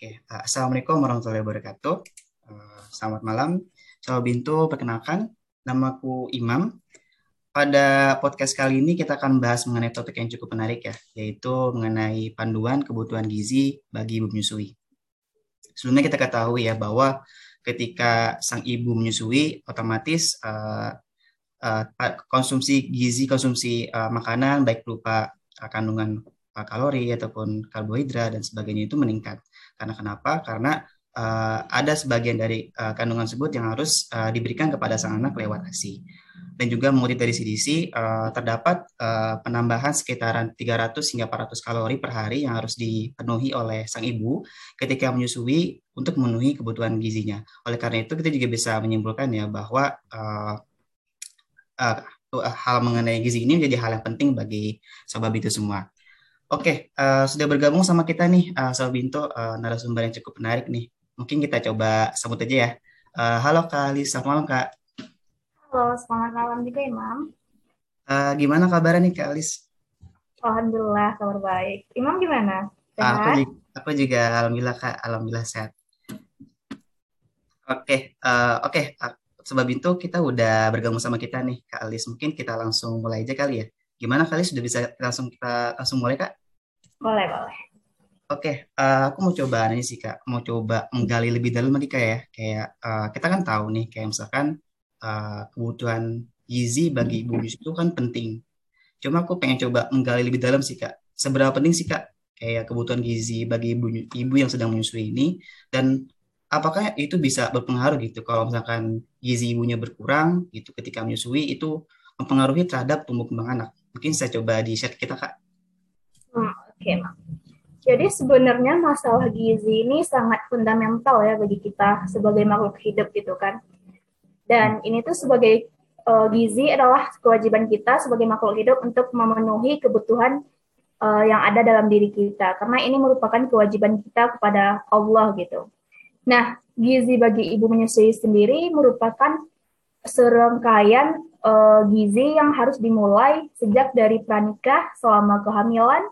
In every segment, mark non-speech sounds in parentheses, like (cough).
Oke, uh, Assalamualaikum warahmatullahi wabarakatuh. Uh, selamat malam. Saya Bintu, perkenalkan. Namaku Imam. Pada podcast kali ini kita akan bahas mengenai topik yang cukup menarik ya, yaitu mengenai panduan kebutuhan gizi bagi ibu menyusui. Sebelumnya kita ketahui ya bahwa ketika sang ibu menyusui, otomatis uh, uh, konsumsi gizi, konsumsi uh, makanan baik berupa kandungan kalori ataupun karbohidrat dan sebagainya itu meningkat. Karena kenapa? Karena uh, ada sebagian dari uh, kandungan tersebut yang harus uh, diberikan kepada sang anak lewat ASI. Dan juga mengutip dari CDC, uh, terdapat uh, penambahan sekitaran 300 hingga 400 kalori per hari yang harus dipenuhi oleh sang ibu ketika menyusui untuk memenuhi kebutuhan gizinya. Oleh karena itu, kita juga bisa menyimpulkan ya bahwa uh, uh, hal mengenai gizi ini menjadi hal yang penting bagi sobat itu semua. Oke, uh, sudah bergabung sama kita nih, uh, Sobat Binto, uh, narasumber yang cukup menarik nih. Mungkin kita coba sambut aja ya. Uh, halo Kak Alis, selamat malam Kak. Halo, selamat malam juga Imam. Uh, gimana kabarnya nih Kak Alis? Alhamdulillah, kabar baik. Imam gimana? Sehat? Aku, juga, aku juga, Alhamdulillah Kak, Alhamdulillah sehat. Oke, uh, oke, okay. Sobat Binto, kita udah bergabung sama kita nih, Kak Alis. Mungkin kita langsung mulai aja kali ya. Gimana kali sudah bisa langsung kita langsung mulai kak? Boleh boleh. Oke, uh, aku mau coba nih sih kak, mau coba menggali lebih dalam lagi kak ya. Kayak uh, kita kan tahu nih, kayak misalkan uh, kebutuhan gizi bagi ibu menyusui itu kan penting. Cuma aku pengen coba menggali lebih dalam sih kak. Seberapa penting sih kak kayak kebutuhan gizi bagi ibu ibu yang sedang menyusui ini dan apakah itu bisa berpengaruh gitu kalau misalkan gizi ibunya berkurang gitu ketika menyusui itu mempengaruhi terhadap tumbuh kembang anak. Mungkin saya coba di share kita, Kak. Mak. Jadi sebenarnya masalah gizi ini sangat fundamental ya bagi kita sebagai makhluk hidup gitu kan. Dan ini tuh sebagai uh, gizi adalah kewajiban kita sebagai makhluk hidup untuk memenuhi kebutuhan uh, yang ada dalam diri kita karena ini merupakan kewajiban kita kepada Allah gitu. Nah, gizi bagi ibu menyusui sendiri merupakan serangkaian uh, gizi yang harus dimulai sejak dari pranikah selama kehamilan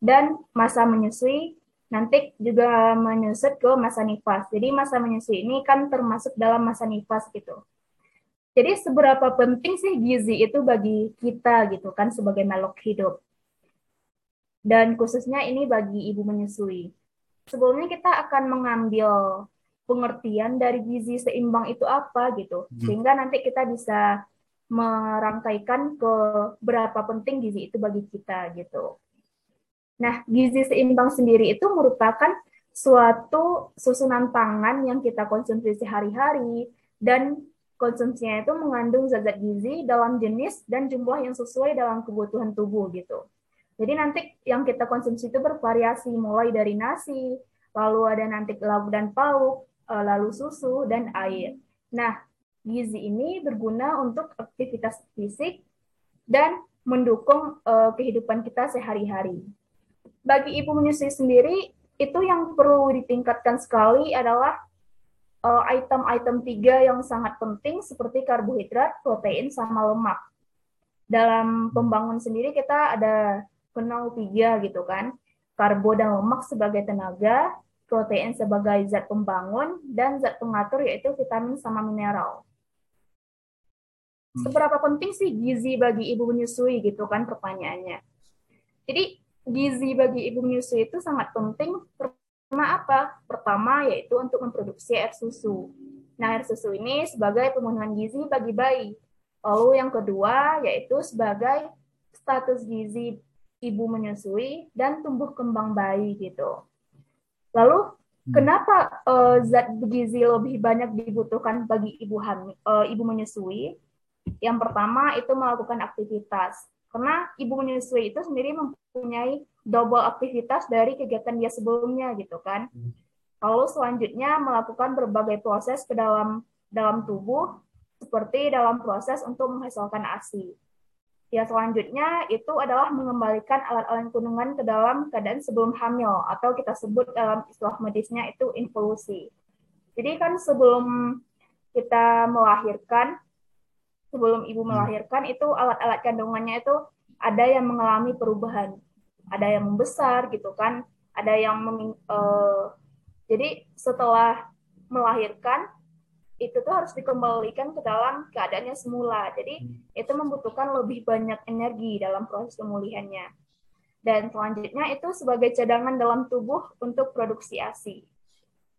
dan masa menyusui nanti juga menyusut ke masa nifas. Jadi masa menyusui ini kan termasuk dalam masa nifas gitu. Jadi seberapa penting sih gizi itu bagi kita gitu kan sebagai makhluk hidup. Dan khususnya ini bagi ibu menyusui. Sebelumnya kita akan mengambil pengertian dari gizi seimbang itu apa gitu. Hmm. Sehingga nanti kita bisa merangkaikan ke berapa penting gizi itu bagi kita gitu. Nah, gizi seimbang sendiri itu merupakan suatu susunan pangan yang kita konsumsi sehari-hari dan konsumsinya itu mengandung zat-zat gizi dalam jenis dan jumlah yang sesuai dalam kebutuhan tubuh gitu. Jadi nanti yang kita konsumsi itu bervariasi mulai dari nasi, lalu ada nanti lauk dan pauk, eh, lalu susu dan air. Nah, gizi ini berguna untuk aktivitas fisik dan mendukung uh, kehidupan kita sehari-hari. Bagi ibu menyusui sendiri, itu yang perlu ditingkatkan sekali adalah uh, item-item tiga yang sangat penting seperti karbohidrat, protein, sama lemak. Dalam pembangun sendiri kita ada kenal tiga gitu kan, karbo dan lemak sebagai tenaga, protein sebagai zat pembangun, dan zat pengatur yaitu vitamin sama mineral. Hmm. Seberapa penting sih gizi bagi ibu menyusui gitu kan pertanyaannya. Jadi gizi bagi ibu menyusui itu sangat penting karena apa? Pertama yaitu untuk memproduksi air susu. Nah, air susu ini sebagai pemenuhan gizi bagi bayi. Lalu yang kedua yaitu sebagai status gizi ibu menyusui dan tumbuh kembang bayi gitu. Lalu hmm. kenapa uh, zat gizi lebih banyak dibutuhkan bagi ibu hamil, uh, ibu menyusui? Yang pertama itu melakukan aktivitas. Karena ibu menyusui itu sendiri mempunyai double aktivitas dari kegiatan dia sebelumnya gitu kan. Lalu selanjutnya melakukan berbagai proses ke dalam dalam tubuh seperti dalam proses untuk menghasilkan ASI. Ya selanjutnya itu adalah mengembalikan alat-alat kandungan ke dalam keadaan sebelum hamil atau kita sebut dalam istilah medisnya itu involusi. Jadi kan sebelum kita melahirkan sebelum ibu hmm. melahirkan itu alat-alat kandungannya itu ada yang mengalami perubahan, ada yang membesar gitu kan, ada yang uh, Jadi setelah melahirkan itu tuh harus dikembalikan ke dalam keadaannya semula. Jadi hmm. itu membutuhkan lebih banyak energi dalam proses pemulihannya. Dan selanjutnya itu sebagai cadangan dalam tubuh untuk produksi ASI.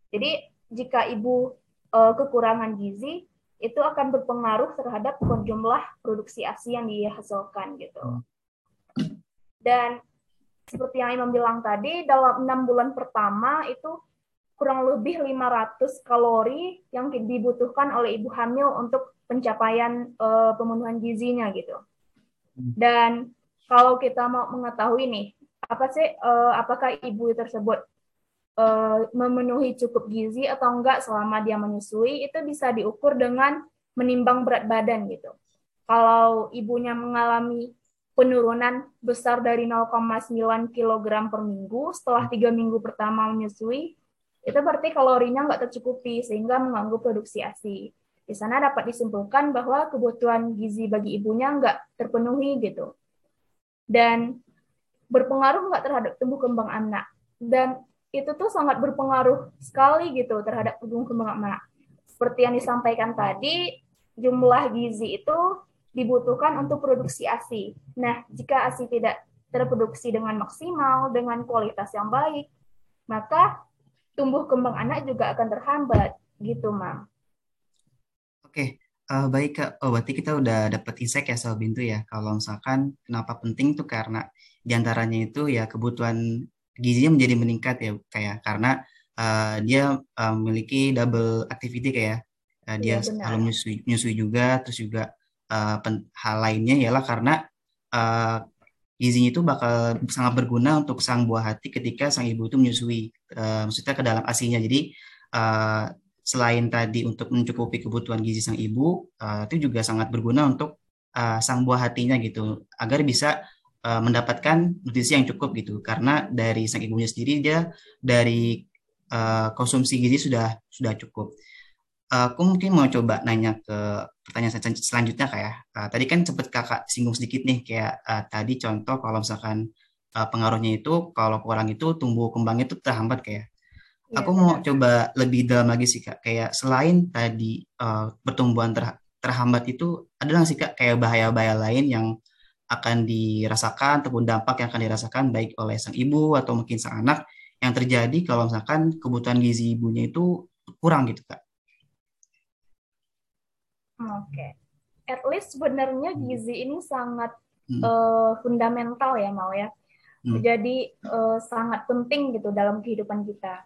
Jadi jika ibu uh, kekurangan gizi, itu akan berpengaruh terhadap jumlah produksi ASI yang dihasilkan gitu. Hmm. Dan seperti yang Imam bilang tadi, dalam enam bulan pertama itu kurang lebih 500 kalori yang dibutuhkan oleh ibu hamil untuk pencapaian uh, pemenuhan gizinya gitu. Hmm. Dan kalau kita mau mengetahui nih, apa sih uh, apakah ibu tersebut uh, memenuhi cukup gizi atau enggak selama dia menyusui itu bisa diukur dengan menimbang berat badan gitu. Kalau ibunya mengalami penurunan besar dari 0,9 kg per minggu setelah tiga minggu pertama menyusui, itu berarti kalorinya nggak tercukupi sehingga mengganggu produksi ASI. Di sana dapat disimpulkan bahwa kebutuhan gizi bagi ibunya nggak terpenuhi gitu. Dan berpengaruh nggak terhadap tumbuh kembang anak. Dan itu tuh sangat berpengaruh sekali gitu terhadap tumbuh kembang anak. Seperti yang disampaikan tadi, jumlah gizi itu dibutuhkan untuk produksi ASI. Nah, jika ASI tidak terproduksi dengan maksimal, dengan kualitas yang baik, maka tumbuh kembang anak juga akan terhambat gitu, Mam. Oke, uh, baik Kak. Oh, berarti kita udah dapat insight ya soal Bintu ya. Kalau misalkan kenapa penting tuh karena di antaranya itu ya kebutuhan gizinya menjadi meningkat ya kayak ya. karena uh, dia uh, memiliki double activity kayak uh, dia ya, selalu menyusui, menyusui juga terus juga uh, pen, hal lainnya ialah karena uh, gizinya itu bakal sangat berguna untuk sang buah hati ketika sang ibu itu menyusui, uh, maksudnya ke dalam asinya. Jadi uh, selain tadi untuk mencukupi kebutuhan gizi sang ibu, uh, itu juga sangat berguna untuk uh, sang buah hatinya gitu, agar bisa uh, mendapatkan nutrisi yang cukup gitu. Karena dari sang ibunya sendiri dia dari uh, konsumsi gizi sudah sudah cukup. Uh, aku mungkin mau coba nanya ke pertanyaan selanjutnya kayak uh, tadi kan sempat kakak singgung sedikit nih kayak uh, tadi contoh kalau misalkan uh, pengaruhnya itu kalau kurang itu tumbuh kembangnya itu terhambat kayak ya, aku mau coba lebih dalam lagi sih kak kayak selain tadi uh, pertumbuhan ter, terhambat itu ada nggak sih kak kayak bahaya-bahaya lain yang akan dirasakan ataupun dampak yang akan dirasakan baik oleh sang ibu atau mungkin sang anak yang terjadi kalau misalkan kebutuhan gizi ibunya itu kurang gitu kak Oke. Okay. At least sebenarnya hmm. gizi ini sangat hmm. uh, fundamental ya mau ya. Hmm. Jadi uh, sangat penting gitu dalam kehidupan kita.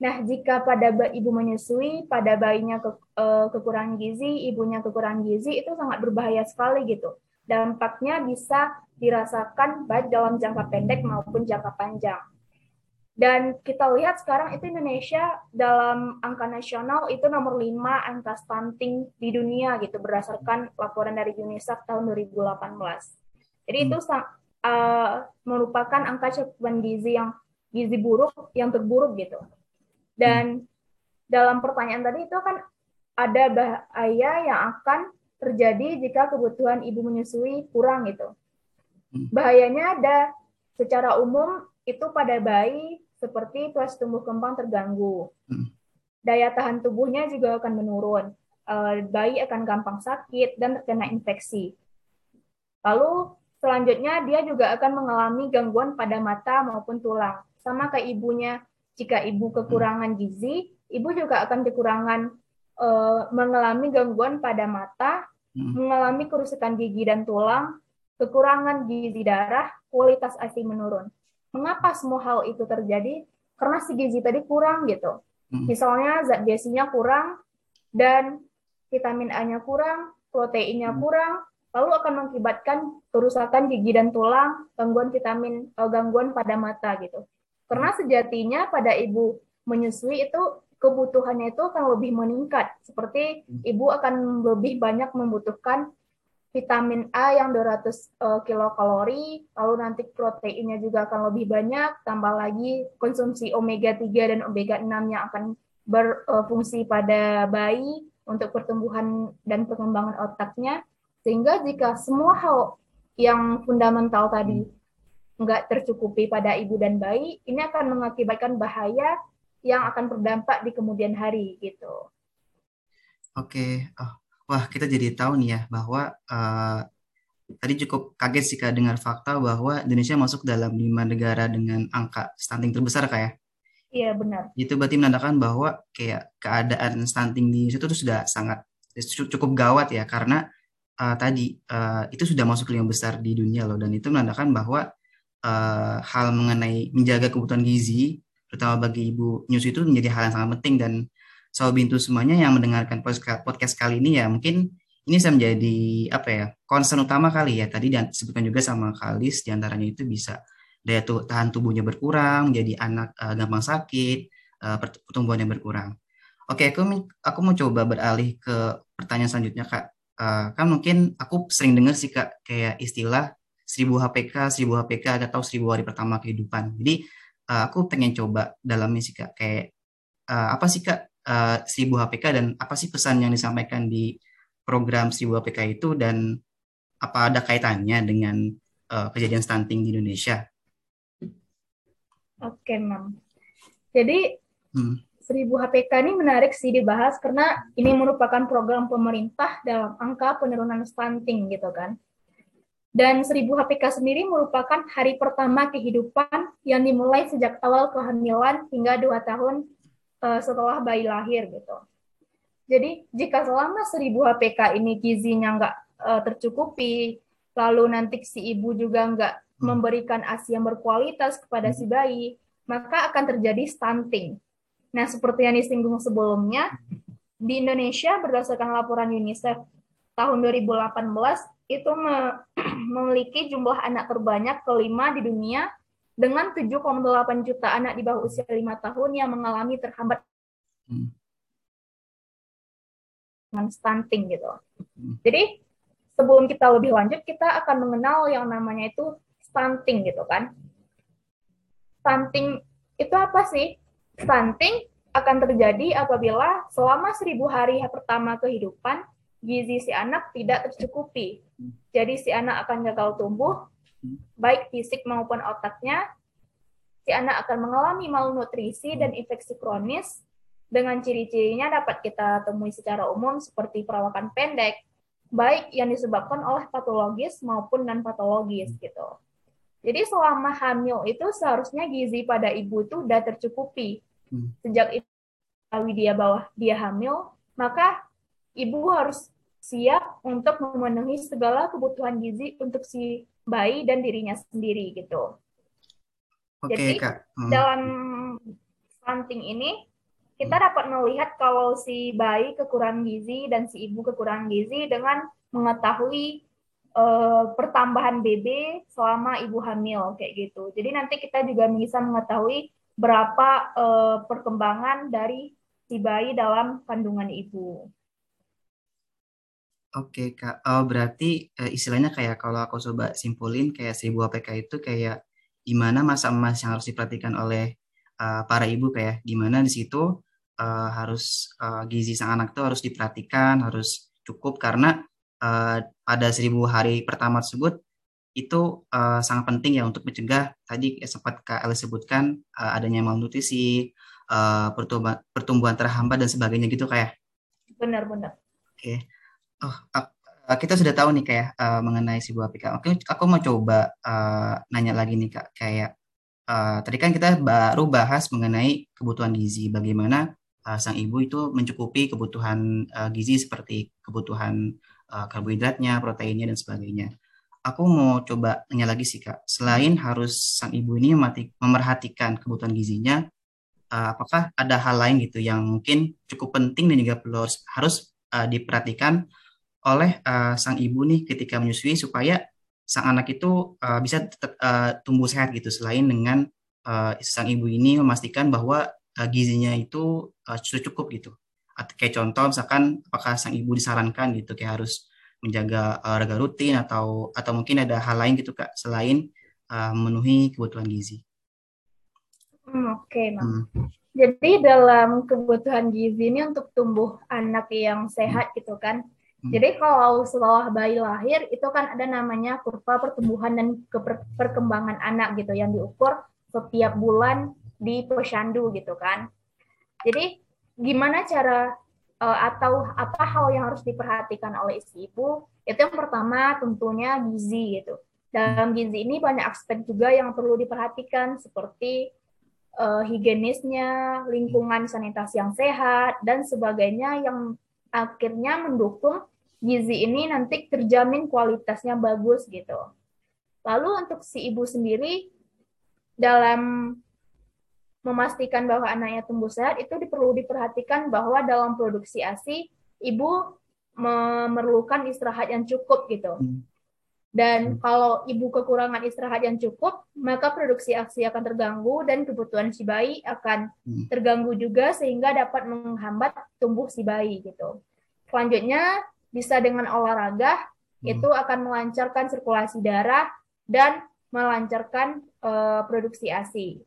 Nah, jika pada ibu menyusui, pada bayinya ke, uh, kekurangan gizi, ibunya kekurangan gizi, itu sangat berbahaya sekali gitu. Dampaknya bisa dirasakan baik dalam jangka pendek maupun jangka panjang. Dan kita lihat sekarang itu Indonesia dalam angka nasional itu nomor 5 angka stunting di dunia gitu berdasarkan laporan dari UNICEF tahun 2018. Jadi hmm. itu uh, merupakan angka cakupan gizi yang gizi buruk yang terburuk gitu. Dan hmm. dalam pertanyaan tadi itu kan ada bahaya yang akan terjadi jika kebutuhan ibu menyusui kurang gitu. Hmm. Bahayanya ada secara umum itu pada bayi seperti proses tumbuh kembang terganggu. Hmm. Daya tahan tubuhnya juga akan menurun. Uh, bayi akan gampang sakit dan terkena infeksi. Lalu selanjutnya dia juga akan mengalami gangguan pada mata maupun tulang. Sama kayak ibunya, jika ibu kekurangan gizi, ibu juga akan kekurangan uh, mengalami gangguan pada mata. Mengalami kerusakan gigi dan tulang, kekurangan gizi darah, kualitas ASI menurun. Mengapa semua hal itu terjadi? Karena si gizi tadi kurang gitu. Hmm. Misalnya zat gizinya kurang dan vitamin A-nya kurang, proteinnya hmm. kurang, lalu akan mengakibatkan kerusakan gigi dan tulang, gangguan vitamin, uh, gangguan pada mata gitu. Karena hmm. sejatinya pada ibu menyusui itu kebutuhannya itu akan lebih meningkat. Seperti hmm. ibu akan lebih banyak membutuhkan vitamin A yang 200 uh, eh, kilokalori, lalu nanti proteinnya juga akan lebih banyak, tambah lagi konsumsi omega 3 dan omega 6 yang akan berfungsi pada bayi untuk pertumbuhan dan perkembangan otaknya. Sehingga jika semua hal yang fundamental tadi nggak tercukupi pada ibu dan bayi, ini akan mengakibatkan bahaya yang akan berdampak di kemudian hari gitu. Oke, oh, wah kita jadi tahu nih ya bahwa uh, tadi cukup kaget sih kak dengar fakta bahwa Indonesia masuk dalam lima negara dengan angka stunting terbesar kak ya. Iya benar. Itu berarti menandakan bahwa kayak keadaan stunting di Indonesia itu sudah sangat cukup gawat ya karena uh, tadi uh, itu sudah masuk lima besar di dunia loh dan itu menandakan bahwa uh, hal mengenai menjaga kebutuhan gizi terutama bagi ibu nyusu itu menjadi hal yang sangat penting dan Soal Bintu semuanya yang mendengarkan podcast kali ini ya mungkin ini saya menjadi apa ya concern utama kali ya tadi dan disebutkan juga sama Kalis di antaranya itu bisa daya tahan tubuhnya berkurang, jadi anak uh, gampang sakit, uh, pertumbuhannya berkurang. Oke, aku aku mau coba beralih ke pertanyaan selanjutnya kak. Uh, kan mungkin aku sering dengar sih kak kayak istilah 1000 HPK, 1000 HPK atau 1000 hari pertama kehidupan. Jadi uh, aku pengen coba dalamnya sih kak kayak uh, apa sih kak uh, 1000 HPK dan apa sih pesan yang disampaikan di program 1000 HPK itu dan apa ada kaitannya dengan uh, kejadian stunting di Indonesia? Oke, Mam. Jadi hmm. 1000 HPK ini menarik sih dibahas karena ini merupakan program pemerintah dalam angka penurunan stunting gitu kan. Dan 1000 HPK sendiri merupakan hari pertama kehidupan yang dimulai sejak awal kehamilan hingga 2 tahun uh, setelah bayi lahir gitu. Jadi jika selama 1000 HPK ini gizinya nggak uh, tercukupi, lalu nanti si ibu juga nggak hmm. memberikan ASI yang berkualitas kepada si hmm. bayi, maka akan terjadi stunting. Nah, seperti yang disinggung sebelumnya, di Indonesia berdasarkan laporan UNICEF tahun 2018 itu me (clears throat) memiliki jumlah anak terbanyak kelima di dunia dengan 7,8 juta anak di bawah usia 5 tahun yang mengalami terhambat hmm. dengan stunting gitu. Hmm. Jadi sebelum kita lebih lanjut kita akan mengenal yang namanya itu stunting gitu kan. Stunting itu apa sih? Stunting akan terjadi apabila selama seribu hari pertama kehidupan gizi si anak tidak tercukupi. Hmm. Jadi si anak akan gagal tumbuh, baik fisik maupun otaknya, si anak akan mengalami malnutrisi dan infeksi kronis dengan ciri-cirinya dapat kita temui secara umum seperti perawakan pendek, baik yang disebabkan oleh patologis maupun non patologis gitu. Jadi selama hamil itu seharusnya gizi pada ibu itu sudah tercukupi. Hmm. Sejak itu dia bawah dia hamil, maka ibu harus siap untuk memenuhi segala kebutuhan gizi untuk si bayi dan dirinya sendiri gitu. Oke, Jadi Kak. Hmm. dalam stunting ini kita hmm. dapat melihat kalau si bayi kekurangan gizi dan si ibu kekurangan gizi dengan mengetahui uh, pertambahan BB selama ibu hamil kayak gitu. Jadi nanti kita juga bisa mengetahui berapa uh, perkembangan dari si bayi dalam kandungan ibu. Oke kak, oh, berarti uh, istilahnya kayak kalau aku coba simpulin kayak si ibu APK itu kayak di mana masa emas yang harus diperhatikan oleh uh, para ibu kayak di mana di situ uh, harus uh, gizi sang anak itu harus diperhatikan, harus cukup karena uh, pada seribu hari pertama tersebut itu uh, sangat penting ya untuk mencegah tadi ya, sempat Kak Ali sebutkan uh, adanya malnutrisi, uh, pertumbuhan, pertumbuhan terhambat dan sebagainya gitu kayak. Benar-benar. Oke. Okay oh, uh, kita sudah tahu nih kayak uh, mengenai si buah. Oke, aku mau coba uh, nanya lagi nih kak, kayak uh, tadi kan kita baru bahas mengenai kebutuhan gizi, bagaimana uh, sang ibu itu mencukupi kebutuhan uh, gizi seperti kebutuhan uh, karbohidratnya, proteinnya dan sebagainya. Aku mau coba nanya lagi sih kak, selain harus sang ibu ini memerhatikan kebutuhan gizinya, uh, apakah ada hal lain gitu yang mungkin cukup penting dan juga perlu harus, harus uh, diperhatikan oleh uh, sang ibu nih ketika menyusui supaya sang anak itu uh, bisa tetap uh, tumbuh sehat gitu selain dengan uh, sang ibu ini memastikan bahwa uh, gizinya itu uh, cukup gitu. Atau kayak contoh misalkan apakah sang ibu disarankan gitu kayak harus menjaga olahraga rutin atau atau mungkin ada hal lain gitu kak selain uh, memenuhi kebutuhan gizi. Hmm, Oke, okay, hmm. Jadi dalam kebutuhan gizi ini untuk tumbuh anak yang sehat hmm. gitu kan, Hmm. Jadi kalau setelah bayi lahir itu kan ada namanya kurva pertumbuhan dan perkembangan anak gitu yang diukur setiap bulan di posyandu gitu kan. Jadi gimana cara uh, atau apa hal yang harus diperhatikan oleh si ibu? Itu yang pertama tentunya gizi gitu. Dalam gizi ini banyak aspek juga yang perlu diperhatikan seperti uh, higienisnya, lingkungan sanitasi yang sehat dan sebagainya yang akhirnya mendukung gizi ini nanti terjamin kualitasnya bagus gitu. Lalu untuk si ibu sendiri dalam memastikan bahwa anaknya tumbuh sehat itu perlu diperhatikan bahwa dalam produksi ASI ibu memerlukan istirahat yang cukup gitu. Hmm. Dan hmm. kalau ibu kekurangan istirahat yang cukup, maka produksi ASI akan terganggu dan kebutuhan si bayi akan hmm. terganggu juga sehingga dapat menghambat tumbuh si bayi gitu. Selanjutnya bisa dengan olahraga itu akan melancarkan sirkulasi darah dan melancarkan uh, produksi ASI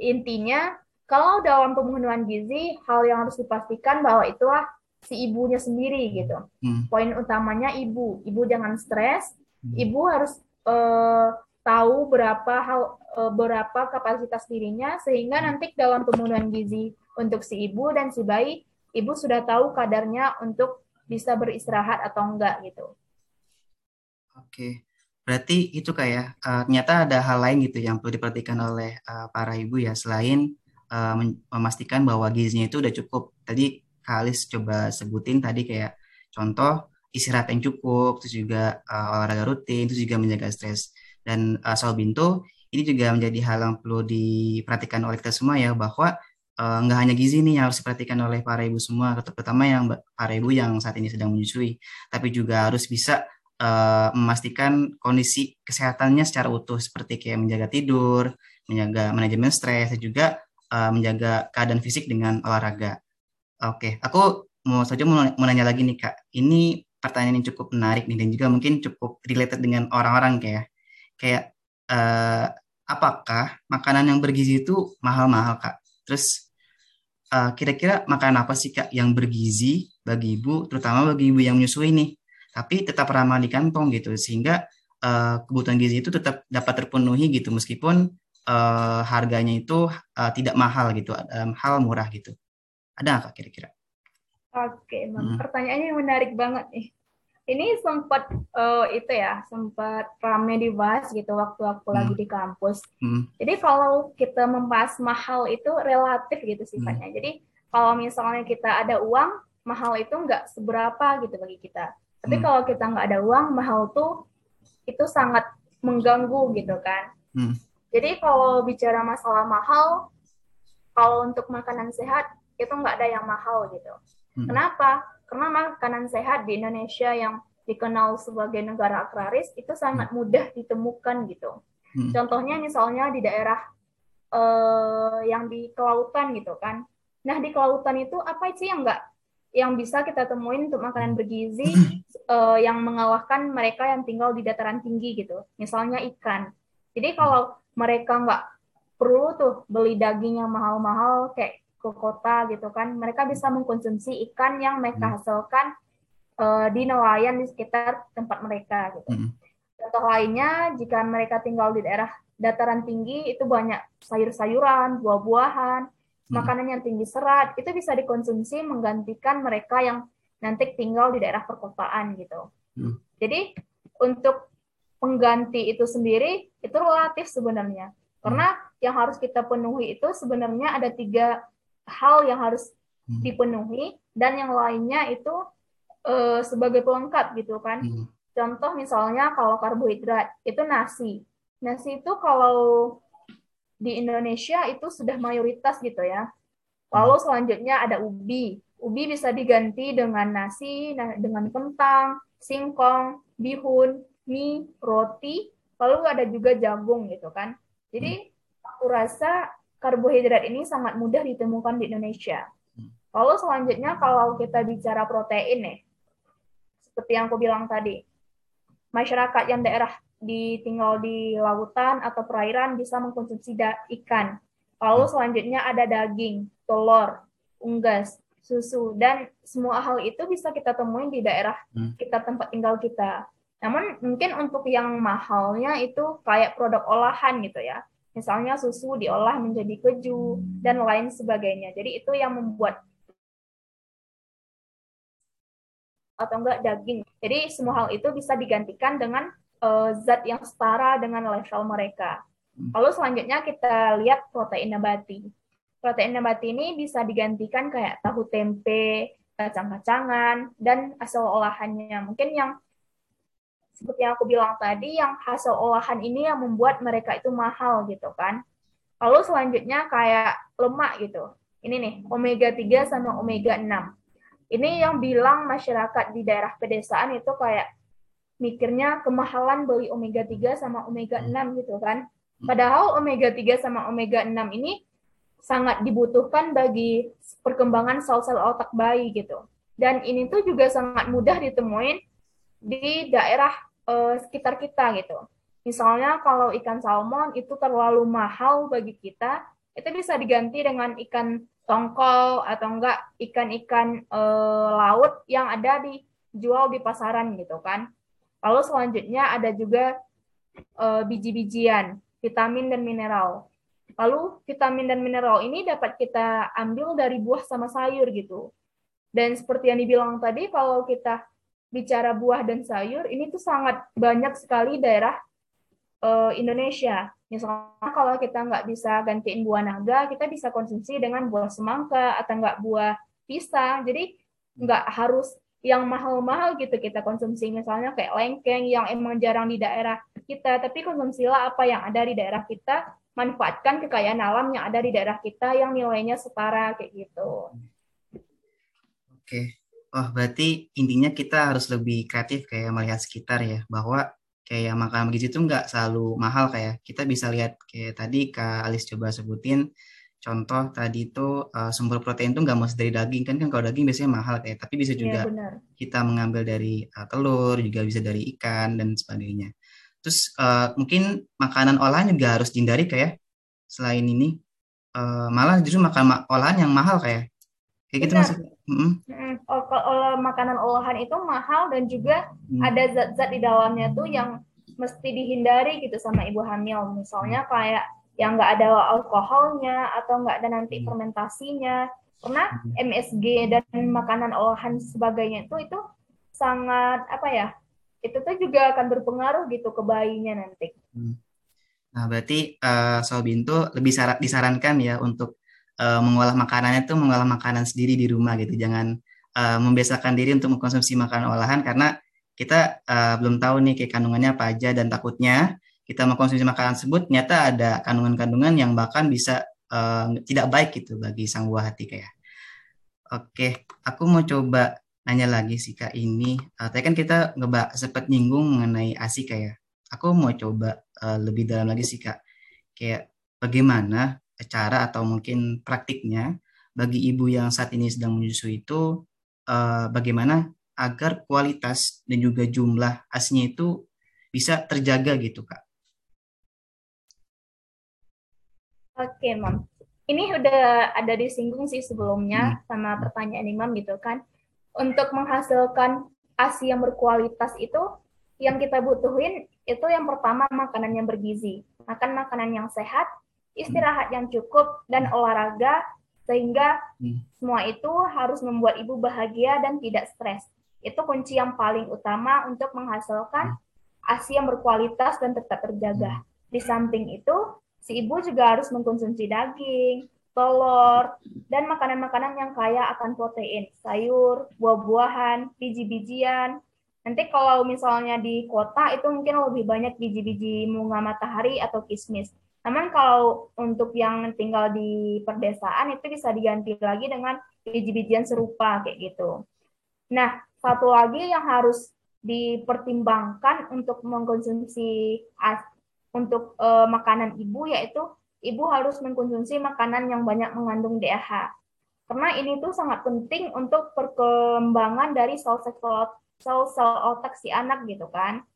intinya kalau dalam pemenuhan gizi hal yang harus dipastikan bahwa itulah si ibunya sendiri gitu. Hmm. Poin utamanya ibu, ibu jangan stres, hmm. Ibu harus uh, tahu berapa hal uh, berapa kapasitas dirinya sehingga hmm. nanti dalam pemenuhan gizi untuk si ibu dan si bayi, ibu sudah tahu kadarnya untuk bisa beristirahat atau enggak gitu. Oke. Berarti itu kayak uh, eh, ternyata ada hal lain gitu yang perlu diperhatikan oleh uh, para ibu ya selain uh, memastikan bahwa gizinya itu udah cukup. Tadi Kalis coba sebutin tadi kayak contoh istirahat yang cukup, terus juga uh, olahraga rutin, terus juga menjaga stres. Dan uh, soal bintu ini juga menjadi hal yang perlu diperhatikan oleh kita semua ya bahwa nggak uh, hanya gizi nih yang harus diperhatikan oleh para ibu semua, terutama yang para ibu yang saat ini sedang menyusui, tapi juga harus bisa uh, memastikan kondisi kesehatannya secara utuh seperti kayak menjaga tidur, menjaga manajemen stres, dan juga uh, menjaga keadaan fisik dengan olahraga. Oke, okay. aku mau saja mau nanya lagi nih kak. Ini pertanyaan yang cukup menarik nih dan juga mungkin cukup related dengan orang-orang kayak kayak uh, apakah makanan yang bergizi itu mahal-mahal kak? Terus kira-kira uh, makanan apa sih kak yang bergizi bagi ibu, terutama bagi ibu yang menyusui nih? tapi tetap ramah di kantong gitu sehingga uh, kebutuhan gizi itu tetap dapat terpenuhi gitu meskipun uh, harganya itu uh, tidak mahal gitu um, hal murah gitu ada nggak kira-kira? Oke, hmm. pertanyaannya menarik banget nih. Ini sempat uh, itu ya sempat ramai dibahas gitu waktu aku hmm. lagi di kampus. Hmm. Jadi kalau kita membahas mahal itu relatif gitu sifatnya. Hmm. Jadi kalau misalnya kita ada uang, mahal itu nggak seberapa gitu bagi kita. Tapi hmm. kalau kita nggak ada uang, mahal tuh itu sangat mengganggu gitu kan. Hmm. Jadi kalau bicara masalah mahal, kalau untuk makanan sehat itu nggak ada yang mahal gitu. Hmm. Kenapa? Karena makanan sehat di Indonesia yang dikenal sebagai negara agraris itu sangat hmm. mudah ditemukan gitu. Hmm. Contohnya misalnya di daerah uh, yang di kelautan gitu kan. Nah di kelautan itu apa sih yang nggak yang bisa kita temuin untuk makanan bergizi uh, (clears throat) yang mengalahkan mereka yang tinggal di dataran tinggi gitu. Misalnya ikan. Jadi kalau mereka nggak perlu tuh beli daging yang mahal-mahal kayak ke kota gitu kan, mereka bisa mengkonsumsi ikan yang mereka hmm. hasilkan uh, di nelayan di sekitar tempat mereka gitu. Hmm. Contoh lainnya, jika mereka tinggal di daerah dataran tinggi itu banyak sayur-sayuran, buah-buahan, Hmm. makanan yang tinggi serat itu bisa dikonsumsi menggantikan mereka yang nanti tinggal di daerah perkotaan gitu. Hmm. Jadi untuk pengganti itu sendiri itu relatif sebenarnya karena hmm. yang harus kita penuhi itu sebenarnya ada tiga hal yang harus hmm. dipenuhi dan yang lainnya itu uh, sebagai pelengkap gitu kan. Hmm. Contoh misalnya kalau karbohidrat itu nasi. Nasi itu kalau di Indonesia itu sudah mayoritas gitu ya. Lalu hmm. selanjutnya ada ubi. Ubi bisa diganti dengan nasi, nah, dengan kentang, singkong, bihun, mie, roti, lalu ada juga jagung gitu kan. Jadi hmm. aku rasa karbohidrat ini sangat mudah ditemukan di Indonesia. Hmm. Lalu selanjutnya kalau kita bicara protein nih, seperti yang aku bilang tadi, masyarakat yang daerah di tinggal di lautan atau perairan bisa mengkonsumsi ikan. Lalu selanjutnya ada daging, telur, unggas, susu dan semua hal itu bisa kita temuin di daerah hmm. kita tempat tinggal kita. Namun mungkin untuk yang mahalnya itu kayak produk olahan gitu ya. Misalnya susu diolah menjadi keju dan lain sebagainya. Jadi itu yang membuat atau enggak daging. Jadi semua hal itu bisa digantikan dengan uh, zat yang setara dengan level mereka. Hmm. Lalu selanjutnya kita lihat protein nabati. Protein nabati ini bisa digantikan kayak tahu tempe, kacang-kacangan, dan hasil olahannya. Mungkin yang seperti yang aku bilang tadi, yang hasil olahan ini yang membuat mereka itu mahal gitu kan. Lalu selanjutnya kayak lemak gitu. Ini nih, omega 3 sama omega 6. Ini yang bilang masyarakat di daerah pedesaan itu kayak mikirnya kemahalan beli omega 3 sama omega 6 gitu kan. Padahal omega 3 sama omega 6 ini sangat dibutuhkan bagi perkembangan sel-sel otak bayi gitu. Dan ini tuh juga sangat mudah ditemuin di daerah uh, sekitar kita gitu. Misalnya kalau ikan salmon itu terlalu mahal bagi kita, itu bisa diganti dengan ikan tongkol atau enggak ikan-ikan uh, laut yang ada di jual di pasaran gitu kan. Lalu selanjutnya ada juga uh, biji-bijian, vitamin dan mineral. Lalu vitamin dan mineral ini dapat kita ambil dari buah sama sayur gitu. Dan seperti yang dibilang tadi, kalau kita bicara buah dan sayur, ini tuh sangat banyak sekali daerah uh, Indonesia. Misalnya kalau kita nggak bisa gantiin buah naga, kita bisa konsumsi dengan buah semangka atau nggak buah pisang. Jadi nggak harus yang mahal-mahal gitu kita konsumsi. Misalnya kayak lengkeng yang emang jarang di daerah kita, tapi konsumsilah apa yang ada di daerah kita, manfaatkan kekayaan alam yang ada di daerah kita yang nilainya setara kayak gitu. Oke. Wah, berarti intinya kita harus lebih kreatif kayak melihat sekitar ya, bahwa kayak makanan begitu itu nggak selalu mahal kayak. Kita bisa lihat kayak tadi Kak Alis coba sebutin contoh tadi itu uh, sumber protein itu nggak mesti dari daging. Kan kan kalau daging biasanya mahal kayak tapi bisa iya, juga ya, kita mengambil dari uh, telur juga bisa dari ikan dan sebagainya. Terus uh, mungkin makanan olahan juga harus dihindari kayak selain ini. Uh, malah justru makan olahan yang mahal kayak. Kayak gitu maksudnya Mm-hmm. Oh, makanan olahan itu mahal dan juga mm. ada zat-zat di dalamnya tuh yang mesti dihindari gitu sama ibu hamil. Misalnya mm. kayak yang nggak ada alkoholnya atau nggak ada nanti mm. fermentasinya. Karena MSG dan makanan olahan sebagainya itu itu sangat apa ya? Itu tuh juga akan berpengaruh gitu ke bayinya nanti. Mm. Nah, berarti uh, Soal Bintu lebih disarankan ya untuk uh, mengolah makanannya tuh mengolah makanan sendiri di rumah gitu. Jangan uh, membiasakan diri untuk mengkonsumsi makanan olahan karena kita uh, belum tahu nih kayak kandungannya apa aja dan takutnya kita mengkonsumsi makanan tersebut ternyata ada kandungan-kandungan yang bahkan bisa uh, tidak baik gitu bagi sang buah hati kayak. Oke, aku mau coba nanya lagi sih kak ini. Uh, tadi kan kita ngebak sempat nyinggung mengenai ASI kayak. Aku mau coba uh, lebih dalam lagi sih kak. Kayak bagaimana cara atau mungkin praktiknya bagi ibu yang saat ini sedang menyusui itu uh, bagaimana agar kualitas dan juga jumlah asnya itu bisa terjaga gitu kak. Oke, Mam. Ini udah ada disinggung sih sebelumnya hmm. sama pertanyaan Imam gitu kan. Untuk menghasilkan ASI yang berkualitas itu yang kita butuhin itu yang pertama makanan yang bergizi. Makan makanan yang sehat istirahat yang cukup dan olahraga sehingga hmm. semua itu harus membuat ibu bahagia dan tidak stres. Itu kunci yang paling utama untuk menghasilkan hmm. ASI yang berkualitas dan tetap terjaga. Hmm. Di samping itu, si ibu juga harus mengkonsumsi daging, telur, dan makanan-makanan yang kaya akan protein, sayur, buah-buahan, biji-bijian. Nanti kalau misalnya di kota itu mungkin lebih banyak biji-biji bunga matahari atau kismis. Namun kalau untuk yang tinggal di perdesaan itu bisa diganti lagi dengan biji-bijian serupa kayak gitu. Nah, satu lagi yang harus dipertimbangkan untuk mengkonsumsi untuk e, makanan ibu yaitu ibu harus mengkonsumsi makanan yang banyak mengandung DHA. Karena ini tuh sangat penting untuk perkembangan dari sel-sel otak si anak gitu kan.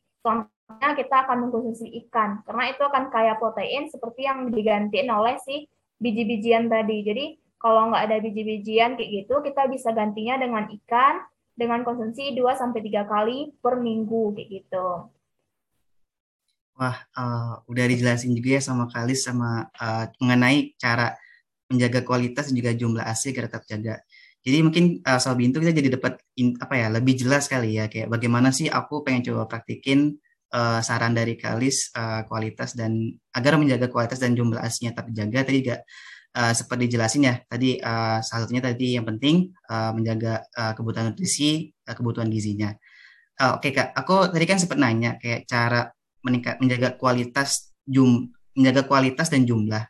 Contohnya kita akan mengkonsumsi ikan, karena itu akan kaya protein seperti yang digantiin oleh si biji-bijian tadi. Jadi kalau nggak ada biji-bijian kayak gitu, kita bisa gantinya dengan ikan dengan konsumsi 2 sampai tiga kali per minggu kayak gitu. Wah, uh, udah dijelasin juga ya sama Kalis sama uh, mengenai cara menjaga kualitas dan juga jumlah ASI agar tetap jaga. Jadi mungkin uh, soal bintu kita jadi dapat apa ya lebih jelas kali ya kayak bagaimana sih aku pengen coba praktikin uh, saran dari Kalis uh, kualitas dan agar menjaga kualitas dan jumlah ASI-nya tetap jaga tadi juga uh, seperti jelasin ya tadi uh, salah satunya tadi yang penting uh, menjaga uh, kebutuhan nutrisi, uh, kebutuhan gizinya. Uh, Oke okay, kak, aku tadi kan sempat nanya kayak cara meningkat menjaga kualitas jum menjaga kualitas dan jumlah.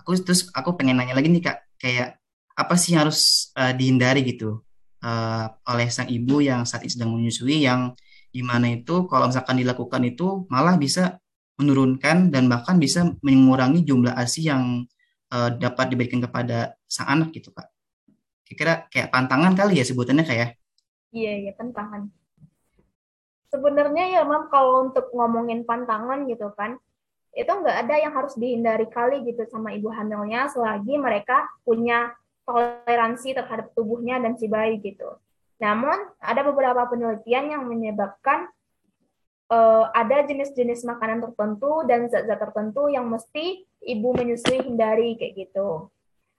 Aku terus aku pengen nanya lagi nih kak, kayak apa sih yang harus uh, dihindari gitu uh, oleh sang ibu yang saat ini sedang menyusui yang di mana itu kalau misalkan dilakukan itu malah bisa menurunkan dan bahkan bisa mengurangi jumlah ASI yang uh, dapat diberikan kepada sang anak gitu kak. Kira-kira kayak pantangan kali ya sebutannya kayak? Iya iya pantangan sebenarnya ya mam kalau untuk ngomongin pantangan gitu kan itu nggak ada yang harus dihindari kali gitu sama ibu hamilnya selagi mereka punya toleransi terhadap tubuhnya dan si bayi gitu. Namun ada beberapa penelitian yang menyebabkan uh, ada jenis-jenis makanan tertentu dan zat-zat tertentu yang mesti ibu menyusui hindari kayak gitu.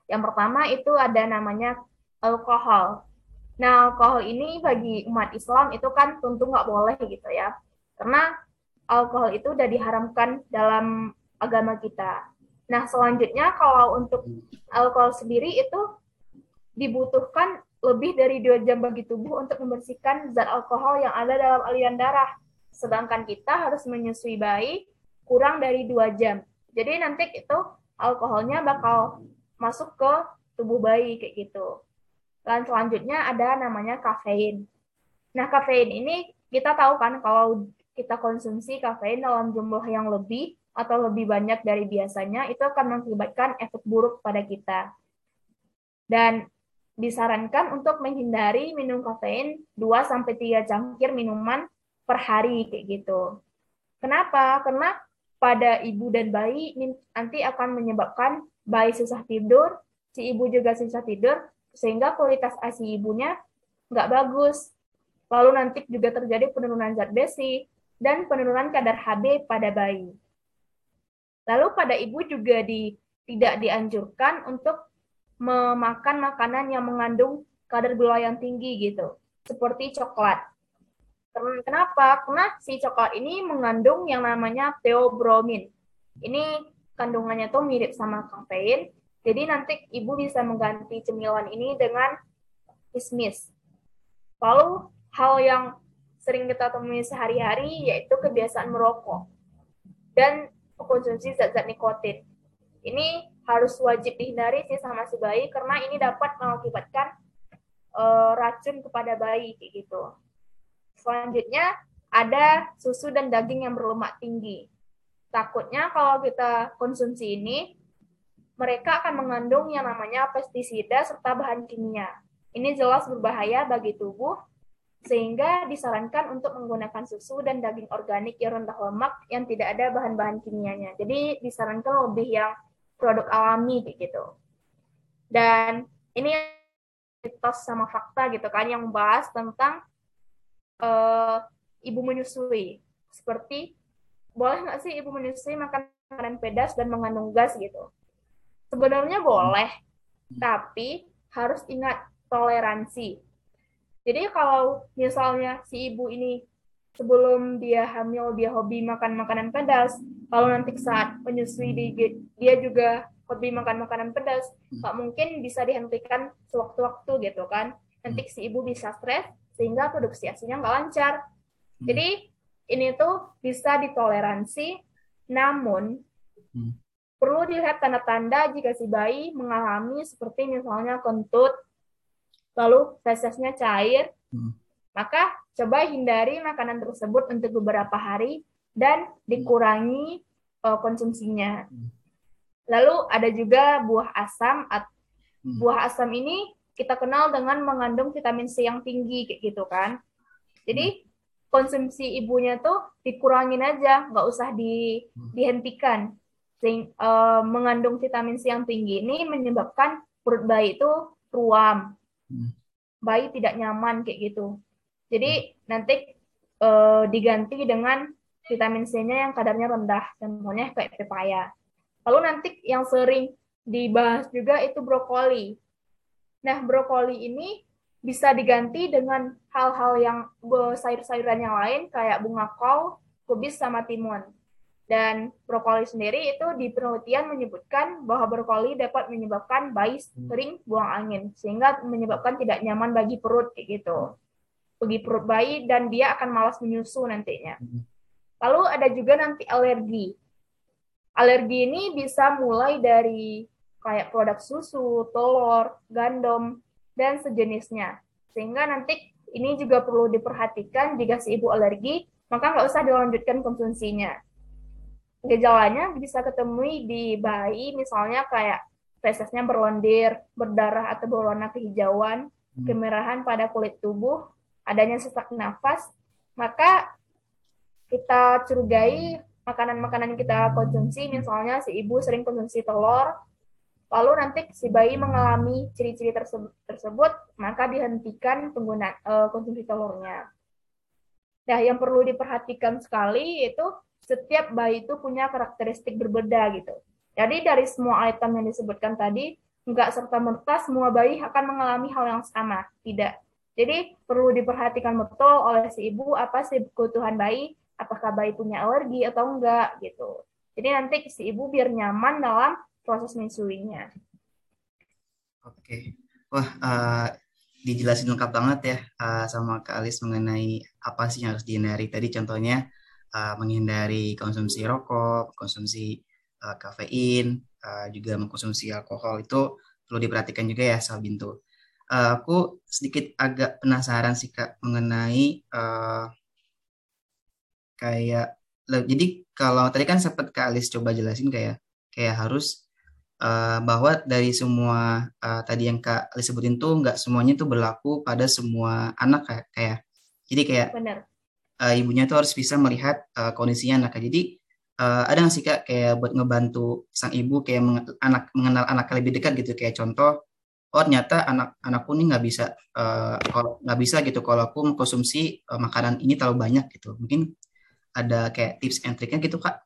Yang pertama itu ada namanya alkohol. Nah, alkohol ini bagi umat Islam itu kan tentu nggak boleh gitu ya. Karena alkohol itu udah diharamkan dalam agama kita. Nah, selanjutnya kalau untuk alkohol sendiri itu dibutuhkan lebih dari dua jam bagi tubuh untuk membersihkan zat alkohol yang ada dalam aliran darah. Sedangkan kita harus menyusui bayi kurang dari dua jam. Jadi nanti itu alkoholnya bakal masuk ke tubuh bayi kayak gitu. Dan selanjutnya ada namanya kafein. Nah, kafein ini kita tahu kan kalau kita konsumsi kafein dalam jumlah yang lebih atau lebih banyak dari biasanya, itu akan mengakibatkan efek buruk pada kita. Dan disarankan untuk menghindari minum kafein 2-3 cangkir minuman per hari kayak gitu. Kenapa? Karena pada ibu dan bayi nanti akan menyebabkan bayi susah tidur, si ibu juga susah tidur, sehingga kualitas ASI ibunya nggak bagus. Lalu nanti juga terjadi penurunan zat besi dan penurunan kadar HB pada bayi. Lalu pada ibu juga di, tidak dianjurkan untuk memakan makanan yang mengandung kadar gula yang tinggi gitu, seperti coklat. Kenapa? Karena si coklat ini mengandung yang namanya theobromine. Ini kandungannya tuh mirip sama kafein, jadi nanti ibu bisa mengganti cemilan ini dengan kismis. Lalu hal yang sering kita temui sehari-hari yaitu kebiasaan merokok dan konsumsi zat-zat nikotin. Ini harus wajib dihindari sih sama si bayi karena ini dapat mengakibatkan uh, racun kepada bayi kayak gitu. Selanjutnya ada susu dan daging yang berlemak tinggi. Takutnya kalau kita konsumsi ini mereka akan mengandung yang namanya pestisida serta bahan kimia. Ini jelas berbahaya bagi tubuh, sehingga disarankan untuk menggunakan susu dan daging organik yang rendah lemak yang tidak ada bahan-bahan kimianya. Jadi disarankan lebih yang produk alami gitu. Dan ini mitos sama fakta gitu kan yang membahas tentang uh, ibu menyusui. Seperti boleh nggak sih ibu menyusui makan makanan pedas dan mengandung gas gitu? Sebenarnya boleh, hmm. tapi harus ingat toleransi. Jadi kalau misalnya si ibu ini sebelum dia hamil dia hobi makan makanan pedas, kalau nanti saat menyusui dia juga hobi makan makanan pedas, hmm. nggak mungkin bisa dihentikan sewaktu-waktu gitu kan. Nanti hmm. si ibu bisa stres sehingga produksi asinya nggak lancar. Jadi ini tuh bisa ditoleransi, namun Perlu dilihat tanda-tanda jika si bayi mengalami seperti misalnya kentut, lalu fesesnya cair, hmm. Maka coba hindari makanan tersebut untuk beberapa hari dan dikurangi uh, konsumsinya. Lalu ada juga buah asam. Hmm. Buah asam ini kita kenal dengan mengandung vitamin C yang tinggi kayak gitu kan. Jadi hmm. konsumsi ibunya tuh dikurangin aja, nggak usah di, hmm. dihentikan sing, uh, mengandung vitamin C yang tinggi ini menyebabkan perut bayi itu ruam. Bayi tidak nyaman kayak gitu. Jadi hmm. nanti uh, diganti dengan vitamin C-nya yang kadarnya rendah, contohnya kayak pepaya. Lalu nanti yang sering dibahas juga itu brokoli. Nah, brokoli ini bisa diganti dengan hal-hal yang sayur-sayuran yang lain kayak bunga kol, kubis, sama timun. Dan brokoli sendiri itu di penelitian menyebutkan bahwa brokoli dapat menyebabkan bayi sering buang angin, sehingga menyebabkan tidak nyaman bagi perut kayak gitu. Bagi perut bayi dan dia akan malas menyusu nantinya. Lalu ada juga nanti alergi. Alergi ini bisa mulai dari kayak produk susu, telur, gandum, dan sejenisnya. Sehingga nanti ini juga perlu diperhatikan jika si ibu alergi, maka nggak usah dilanjutkan konsumsinya gejalanya bisa ketemu di bayi misalnya kayak fesesnya berlendir, berdarah atau berwarna kehijauan, hmm. kemerahan pada kulit tubuh, adanya sesak nafas, maka kita curigai makanan-makanan yang kita konsumsi, misalnya si ibu sering konsumsi telur, lalu nanti si bayi mengalami ciri-ciri tersebut, tersebut, maka dihentikan penggunaan uh, konsumsi telurnya. Nah, yang perlu diperhatikan sekali itu setiap bayi itu punya karakteristik berbeda gitu. Jadi dari semua item yang disebutkan tadi, nggak serta-merta semua bayi akan mengalami hal yang sama, tidak. Jadi perlu diperhatikan betul oleh si ibu apa sih kebutuhan bayi, apakah bayi punya alergi atau enggak gitu. Jadi nanti si ibu biar nyaman dalam proses menyusuinya. Oke, wah uh, dijelasin lengkap banget ya uh, sama Kak Alis mengenai apa sih yang harus dihindari. Tadi contohnya uh, menghindari konsumsi rokok, konsumsi uh, kafein, uh, juga mengkonsumsi alkohol itu perlu diperhatikan juga ya Sal Bintu. Uh, aku sedikit agak penasaran sih kak mengenai uh, kayak jadi kalau tadi kan sempat kak Alis coba jelasin kayak kayak harus uh, bahwa dari semua uh, tadi yang kak Alis sebutin tuh nggak semuanya tuh berlaku pada semua anak kayak kayak jadi kayak Benar uh, ibunya tuh harus bisa melihat uh, kondisinya anaknya. Jadi uh, ada nggak sih kak kayak buat ngebantu sang ibu kayak meng anak mengenal anaknya lebih dekat gitu kayak contoh oh ternyata anak anakku nih nggak bisa uh, kalau nggak bisa gitu kalau aku mengkonsumsi uh, makanan ini terlalu banyak gitu mungkin ada kayak tips and triknya gitu kak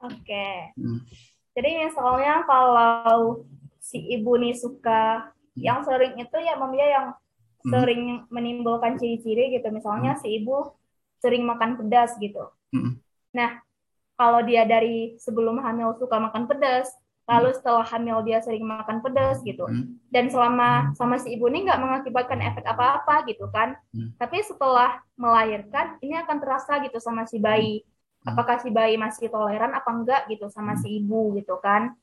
oke okay. hmm. jadi misalnya kalau si ibu nih suka hmm. yang sering itu ya memang yang hmm. sering menimbulkan ciri-ciri gitu. Misalnya hmm. si ibu sering makan pedas gitu. Hmm. Nah, kalau dia dari sebelum hamil suka makan pedas, lalu hmm. setelah hamil dia sering makan pedas gitu, hmm. dan selama sama si ibu ini nggak mengakibatkan efek apa-apa gitu kan. Hmm. Tapi setelah melahirkan ini akan terasa gitu sama si bayi. Hmm. Apakah si bayi masih toleran apa enggak gitu sama hmm. si ibu gitu kan.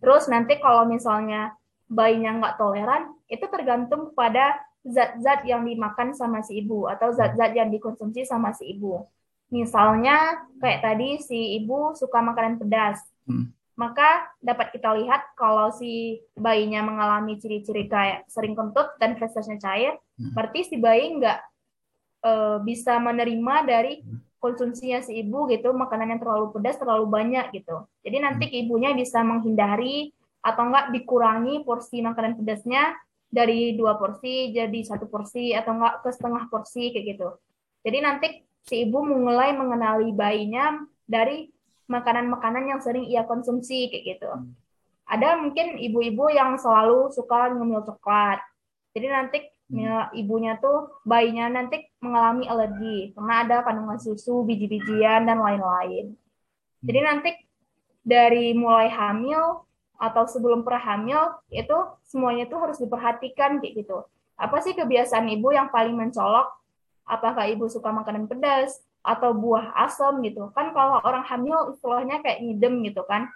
Terus nanti kalau misalnya bayinya nggak toleran, itu tergantung pada zat-zat yang dimakan sama si ibu atau zat-zat yang dikonsumsi sama si ibu. Misalnya kayak tadi si ibu suka makanan pedas. Hmm. Maka dapat kita lihat kalau si bayinya mengalami ciri-ciri kayak sering kentut dan fesesnya cair, hmm. berarti si bayi nggak e, bisa menerima dari konsumsinya si ibu gitu makanan yang terlalu pedas terlalu banyak gitu. Jadi nanti hmm. ibunya bisa menghindari atau enggak dikurangi porsi makanan pedasnya dari dua porsi jadi satu porsi atau enggak ke setengah porsi kayak gitu. Jadi nanti si ibu mulai mengenali bayinya dari makanan-makanan yang sering ia konsumsi kayak gitu. Ada mungkin ibu-ibu yang selalu suka ngemil coklat. Jadi nanti hmm. ibunya tuh bayinya nanti mengalami alergi karena ada kandungan susu, biji-bijian dan lain-lain. Jadi hmm. nanti dari mulai hamil atau sebelum prahamil itu semuanya itu harus diperhatikan kayak gitu. Apa sih kebiasaan ibu yang paling mencolok? Apakah ibu suka makanan pedas atau buah asam gitu? Kan kalau orang hamil istilahnya kayak ngidem gitu kan.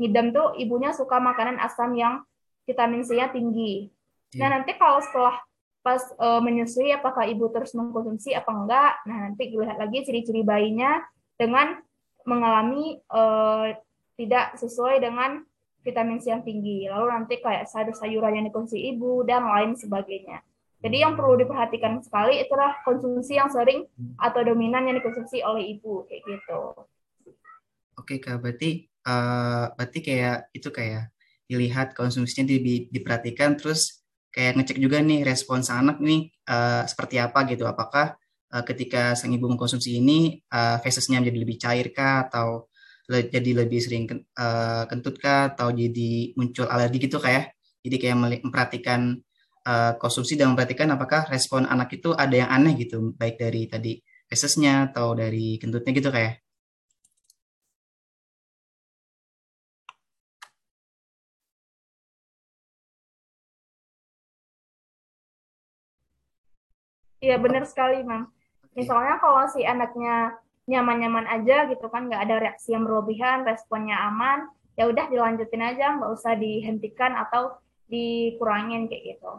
Ngidem tuh ibunya suka makanan asam yang vitamin C-nya tinggi. Nah, iya. nanti kalau setelah pas e, menyusui apakah ibu terus mengkonsumsi apa enggak? Nah, nanti dilihat lagi ciri-ciri bayinya dengan mengalami e, tidak sesuai dengan vitamin C yang tinggi. Lalu nanti kayak sayur-sayuran yang dikonsumsi ibu dan lain sebagainya. Jadi yang perlu diperhatikan sekali itulah konsumsi yang sering atau dominan yang dikonsumsi oleh ibu kayak gitu. Oke kak, berarti uh, berarti kayak itu kayak dilihat konsumsinya di, diperhatikan terus kayak ngecek juga nih respons anak nih uh, seperti apa gitu. Apakah uh, ketika sang ibu mengkonsumsi ini uh, fesesnya menjadi lebih cair kah? Atau le jadi lebih sering uh, kentut kah? Atau jadi muncul alergi gitu kayak jadi kayak memperhatikan uh, konsumsi dan memperhatikan apakah respon anak itu ada yang aneh gitu baik dari tadi fesesnya atau dari kentutnya gitu kayak Iya benar sekali, Mam. Misalnya kalau si anaknya nyaman-nyaman aja gitu kan, nggak ada reaksi yang berlebihan, responnya aman, ya udah dilanjutin aja, nggak usah dihentikan atau dikurangin kayak gitu.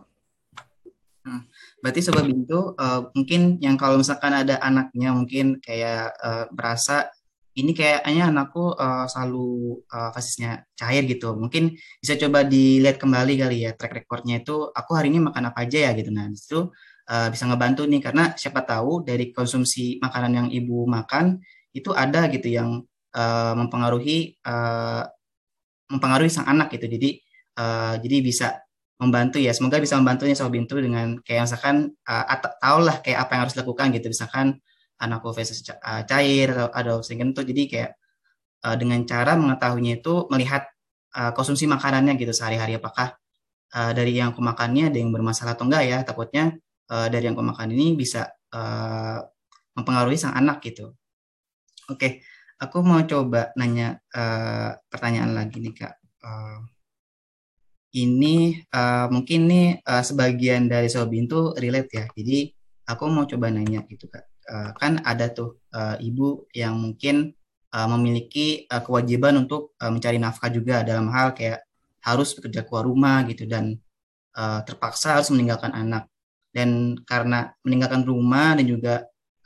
Hmm. Berarti sobat bintu uh, mungkin yang kalau misalkan ada anaknya mungkin kayak uh, berasa ini kayaknya anakku uh, selalu uh, fasisnya cair gitu. Mungkin bisa coba dilihat kembali kali ya track recordnya itu aku hari ini makan apa aja ya gitu. Nah itu uh, bisa ngebantu nih karena siapa tahu dari konsumsi makanan yang ibu makan itu ada gitu yang uh, mempengaruhi uh, mempengaruhi sang anak gitu jadi uh, jadi bisa membantu ya. Semoga bisa membantunya soal bintu dengan kayak misalkan uh, tahu lah kayak apa yang harus dilakukan gitu. Misalkan anakku feses cair atau ada sehingga itu jadi kayak uh, dengan cara mengetahuinya itu melihat uh, konsumsi makanannya gitu sehari-hari. Apakah uh, dari yang aku makannya ada yang bermasalah atau enggak ya? Takutnya uh, dari yang makan ini bisa uh, mempengaruhi sang anak gitu. Oke, aku mau coba nanya uh, pertanyaan lagi nih kak. Uh, ini uh, mungkin nih uh, sebagian dari Sobin tuh relate ya. Jadi aku mau coba nanya gitu kak. Uh, kan ada tuh uh, ibu yang mungkin uh, memiliki uh, kewajiban untuk uh, mencari nafkah juga dalam hal kayak harus bekerja keluar rumah gitu dan uh, terpaksa harus meninggalkan anak dan karena meninggalkan rumah dan juga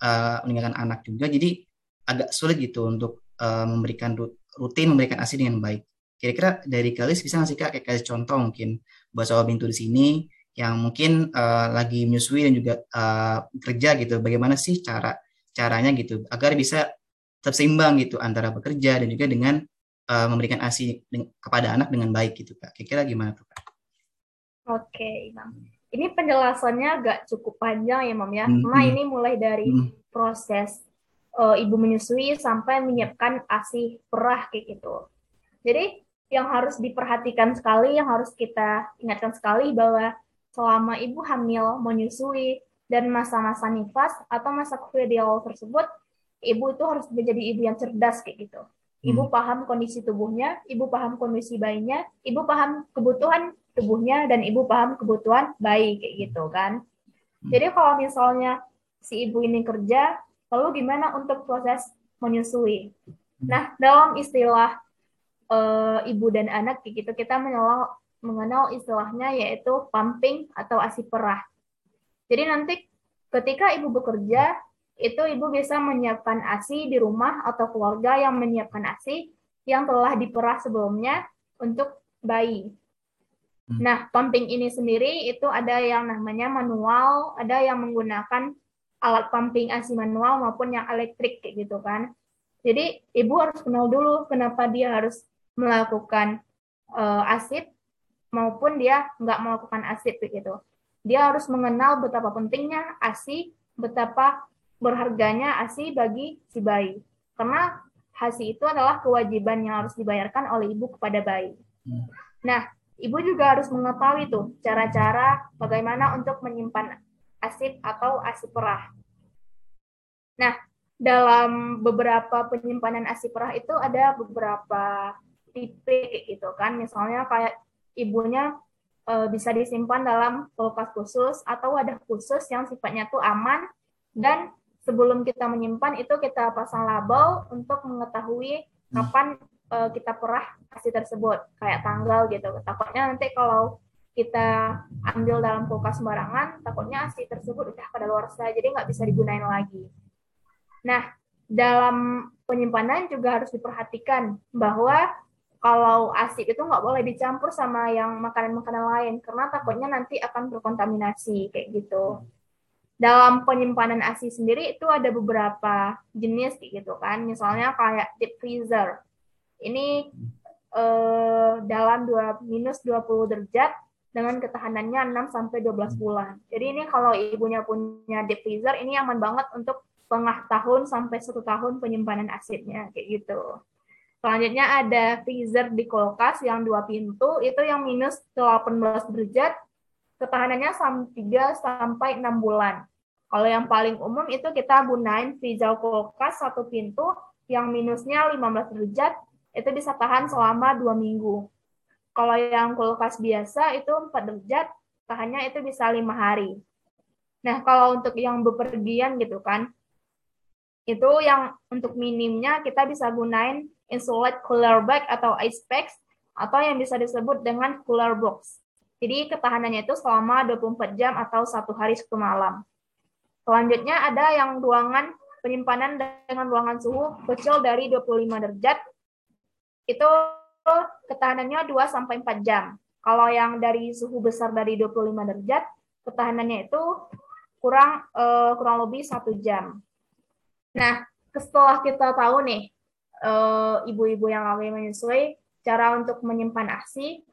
uh, meninggalkan anak juga jadi agak sulit gitu untuk uh, memberikan rutin memberikan asi dengan baik kira-kira dari Kalis bisa ngasih kak kayak kasih contoh mungkin buat soal bintu di sini yang mungkin uh, lagi menyusui dan juga uh, kerja gitu bagaimana sih cara caranya gitu agar bisa tetap seimbang gitu antara bekerja dan juga dengan uh, memberikan asi kepada anak dengan baik gitu kak kira-kira gimana tuh kak? Oke, Bang ini penjelasannya agak cukup panjang ya, Mam ya. Hmm. Karena hmm. ini mulai dari hmm. proses uh, ibu menyusui sampai menyiapkan ASI perah kayak gitu. Jadi yang harus diperhatikan sekali, yang harus kita ingatkan sekali bahwa selama ibu hamil menyusui dan masa-masa nifas atau masa ideal tersebut, ibu itu harus menjadi ibu yang cerdas kayak gitu. Ibu hmm. paham kondisi tubuhnya, ibu paham kondisi bayinya, ibu paham kebutuhan tubuhnya dan ibu paham kebutuhan bayi kayak gitu kan. Hmm. Jadi kalau misalnya si ibu ini kerja, lalu gimana untuk proses menyusui? Hmm. Nah, dalam istilah uh, ibu dan anak gitu kita mengenal mengenal istilahnya yaitu pumping atau asi perah. Jadi nanti ketika ibu bekerja, itu ibu bisa menyiapkan ASI di rumah atau keluarga yang menyiapkan ASI yang telah diperah sebelumnya untuk bayi. Hmm. Nah, pumping ini sendiri itu ada yang namanya manual, ada yang menggunakan alat pumping ASI manual maupun yang elektrik kayak gitu kan. Jadi ibu harus kenal dulu kenapa dia harus melakukan uh, asid maupun dia nggak melakukan asid begitu. Dia harus mengenal betapa pentingnya ASI, betapa berharganya ASI bagi si bayi. Karena ASI itu adalah kewajiban yang harus dibayarkan oleh ibu kepada bayi. Hmm. Nah, Ibu juga harus mengetahui tuh cara-cara bagaimana untuk menyimpan asid atau asid perah. Nah, dalam beberapa penyimpanan asid perah itu ada beberapa tipe gitu kan. Misalnya kayak ibunya e, bisa disimpan dalam kulkas khusus atau wadah khusus yang sifatnya tuh aman. Dan sebelum kita menyimpan itu kita pasang label untuk mengetahui kapan uh, kita perah asi tersebut. Kayak tanggal gitu. Takutnya nanti kalau kita ambil dalam kulkas sembarangan takutnya asi tersebut udah pada luar saya jadi nggak bisa digunain lagi. Nah dalam penyimpanan juga harus diperhatikan bahwa kalau asid itu nggak boleh dicampur sama yang makanan-makanan lain karena takutnya nanti akan berkontaminasi kayak gitu. Dalam penyimpanan ASI sendiri itu ada beberapa jenis gitu kan. Misalnya kayak deep freezer. Ini eh, dalam dua, minus 20 derajat dengan ketahanannya 6 sampai 12 bulan. Jadi ini kalau ibunya punya deep freezer ini aman banget untuk setengah tahun sampai satu tahun penyimpanan asidnya kayak gitu. Selanjutnya ada freezer di kulkas yang dua pintu itu yang minus 18 derajat ketahanannya 3 sampai 6 bulan. Kalau yang paling umum itu kita gunain freezer kulkas satu pintu yang minusnya 15 derajat itu bisa tahan selama dua minggu. Kalau yang kulkas biasa itu 4 derajat, tahannya itu bisa lima hari. Nah, kalau untuk yang bepergian gitu kan, itu yang untuk minimnya kita bisa gunain insulate cooler bag atau ice packs atau yang bisa disebut dengan cooler box. Jadi ketahanannya itu selama 24 jam atau satu hari satu malam. Selanjutnya ada yang ruangan penyimpanan dengan ruangan suhu kecil dari 25 derajat. Itu ketahanannya 2 sampai 4 jam. Kalau yang dari suhu besar dari 25 derajat, ketahanannya itu kurang uh, kurang lebih satu jam. Nah, setelah kita tahu nih ibu-ibu yang lagi menyusui cara untuk menyimpan ASI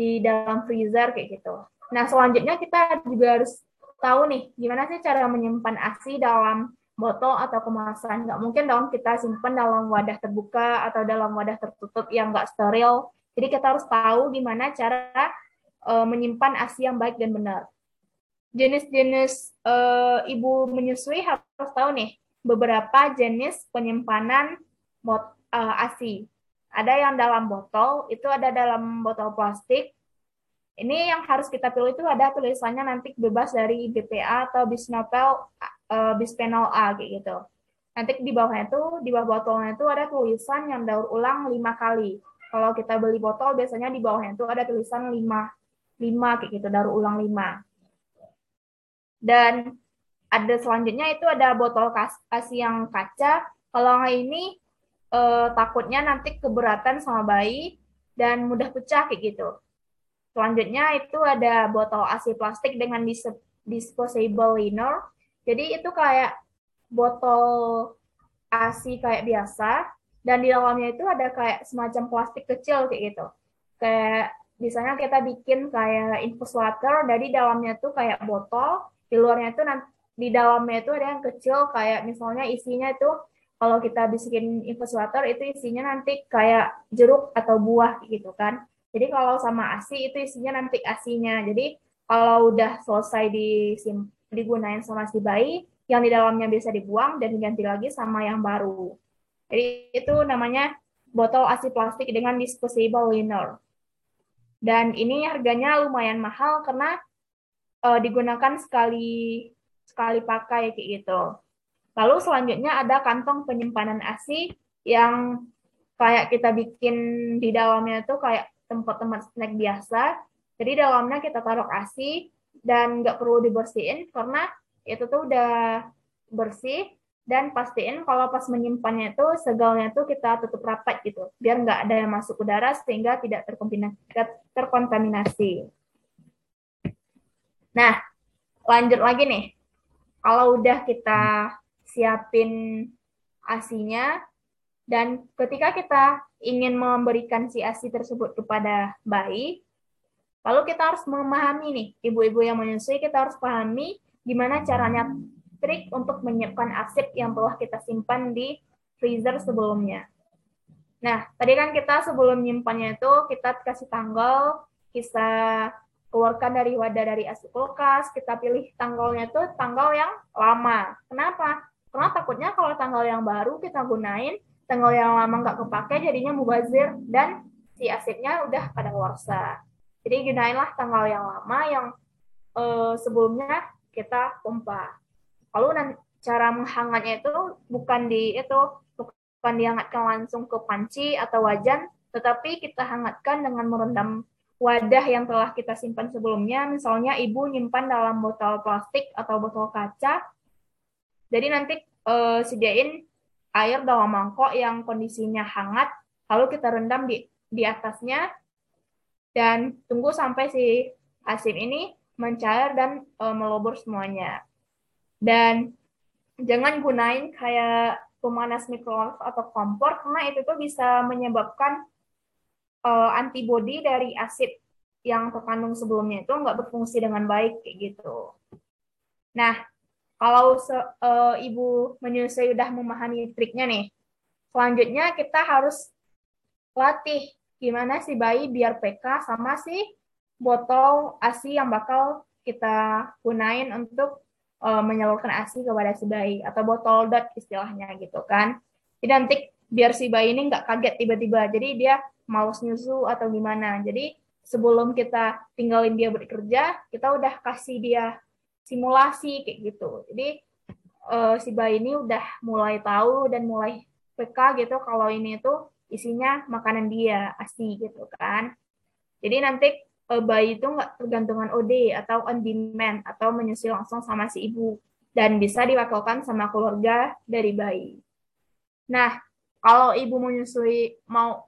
di dalam freezer kayak gitu. Nah, selanjutnya kita juga harus tahu nih gimana sih cara menyimpan ASI dalam botol atau kemasan. Nggak mungkin dong kita simpan dalam wadah terbuka atau dalam wadah tertutup yang nggak steril. Jadi kita harus tahu gimana cara uh, menyimpan ASI yang baik dan benar. Jenis-jenis uh, ibu menyusui harus tahu nih beberapa jenis penyimpanan bot, uh, ASI. Ada yang dalam botol, itu ada dalam botol plastik, ini yang harus kita pilih itu ada tulisannya nanti bebas dari BPA atau bisnopel uh, bisphenol A kayak gitu. Nanti di bawahnya itu di bawah botolnya itu ada tulisan yang daur ulang lima kali. Kalau kita beli botol biasanya di bawahnya itu ada tulisan lima lima kayak gitu daur ulang lima. Dan ada selanjutnya itu ada botol kasih yang kaca. Kalau ini eh, takutnya nanti keberatan sama bayi dan mudah pecah kayak gitu. Selanjutnya itu ada botol ASI plastik dengan disposable liner. Jadi itu kayak botol ASI kayak biasa dan di dalamnya itu ada kayak semacam plastik kecil kayak gitu. Kayak misalnya kita bikin kayak infus water, dari dalamnya tuh kayak botol, di luarnya itu nanti di dalamnya itu ada yang kecil kayak misalnya isinya itu kalau kita bisikin infus water itu isinya nanti kayak jeruk atau buah gitu kan. Jadi kalau sama ASI itu isinya nanti ASInya. Jadi kalau udah selesai disim, digunain sama si bayi, yang di dalamnya bisa dibuang dan diganti lagi sama yang baru. Jadi itu namanya botol ASI plastik dengan disposable liner. Dan ini harganya lumayan mahal karena uh, digunakan sekali sekali pakai kayak gitu. Lalu selanjutnya ada kantong penyimpanan ASI yang kayak kita bikin di dalamnya itu kayak tempat-tempat snack biasa. Jadi dalamnya kita taruh ASI dan nggak perlu dibersihin karena itu tuh udah bersih dan pastiin kalau pas menyimpannya itu segalnya itu kita tutup rapat gitu biar nggak ada yang masuk udara sehingga tidak terkontaminasi. Nah, lanjut lagi nih. Kalau udah kita siapin asinya dan ketika kita ingin memberikan si ASI tersebut kepada bayi, lalu kita harus memahami nih, ibu-ibu yang menyusui, kita harus pahami gimana caranya trik untuk menyiapkan asid yang telah kita simpan di freezer sebelumnya. Nah, tadi kan kita sebelum menyimpannya itu kita kasih tanggal, kita keluarkan dari wadah dari asid kulkas, kita pilih tanggalnya itu tanggal yang lama. Kenapa? Karena takutnya kalau tanggal yang baru kita gunain, tanggal yang lama nggak kepake jadinya mubazir dan si asidnya udah pada warsa. Jadi gunainlah tanggal yang lama yang uh, sebelumnya kita pompa. Nanti cara menghangatnya itu bukan di itu bukan dihangatkan langsung ke panci atau wajan, tetapi kita hangatkan dengan merendam wadah yang telah kita simpan sebelumnya. Misalnya ibu nyimpan dalam botol plastik atau botol kaca. Jadi nanti uh, sediain air dalam mangkok yang kondisinya hangat, lalu kita rendam di di atasnya dan tunggu sampai si asin ini mencair dan e, melobor semuanya. Dan jangan gunain kayak pemanas mikrowave atau kompor karena itu tuh bisa menyebabkan e, antibodi dari asid yang terkandung sebelumnya itu nggak berfungsi dengan baik kayak gitu. Nah, kalau se, uh, ibu menyusui udah memahami triknya nih, selanjutnya kita harus latih gimana si bayi biar PK sama si botol ASI yang bakal kita gunain untuk uh, menyalurkan ASI kepada si bayi atau botol dot istilahnya gitu kan. Jadi nanti biar si bayi ini nggak kaget tiba-tiba. Jadi dia mau nyusu atau gimana. Jadi sebelum kita tinggalin dia bekerja, kita udah kasih dia simulasi kayak gitu. Jadi uh, si bayi ini udah mulai tahu dan mulai PK gitu kalau ini tuh isinya makanan dia ASI gitu kan. Jadi nanti uh, bayi itu nggak tergantungan OD atau on demand atau menyusui langsung sama si ibu dan bisa diwakilkan sama keluarga dari bayi. Nah, kalau ibu menyusui mau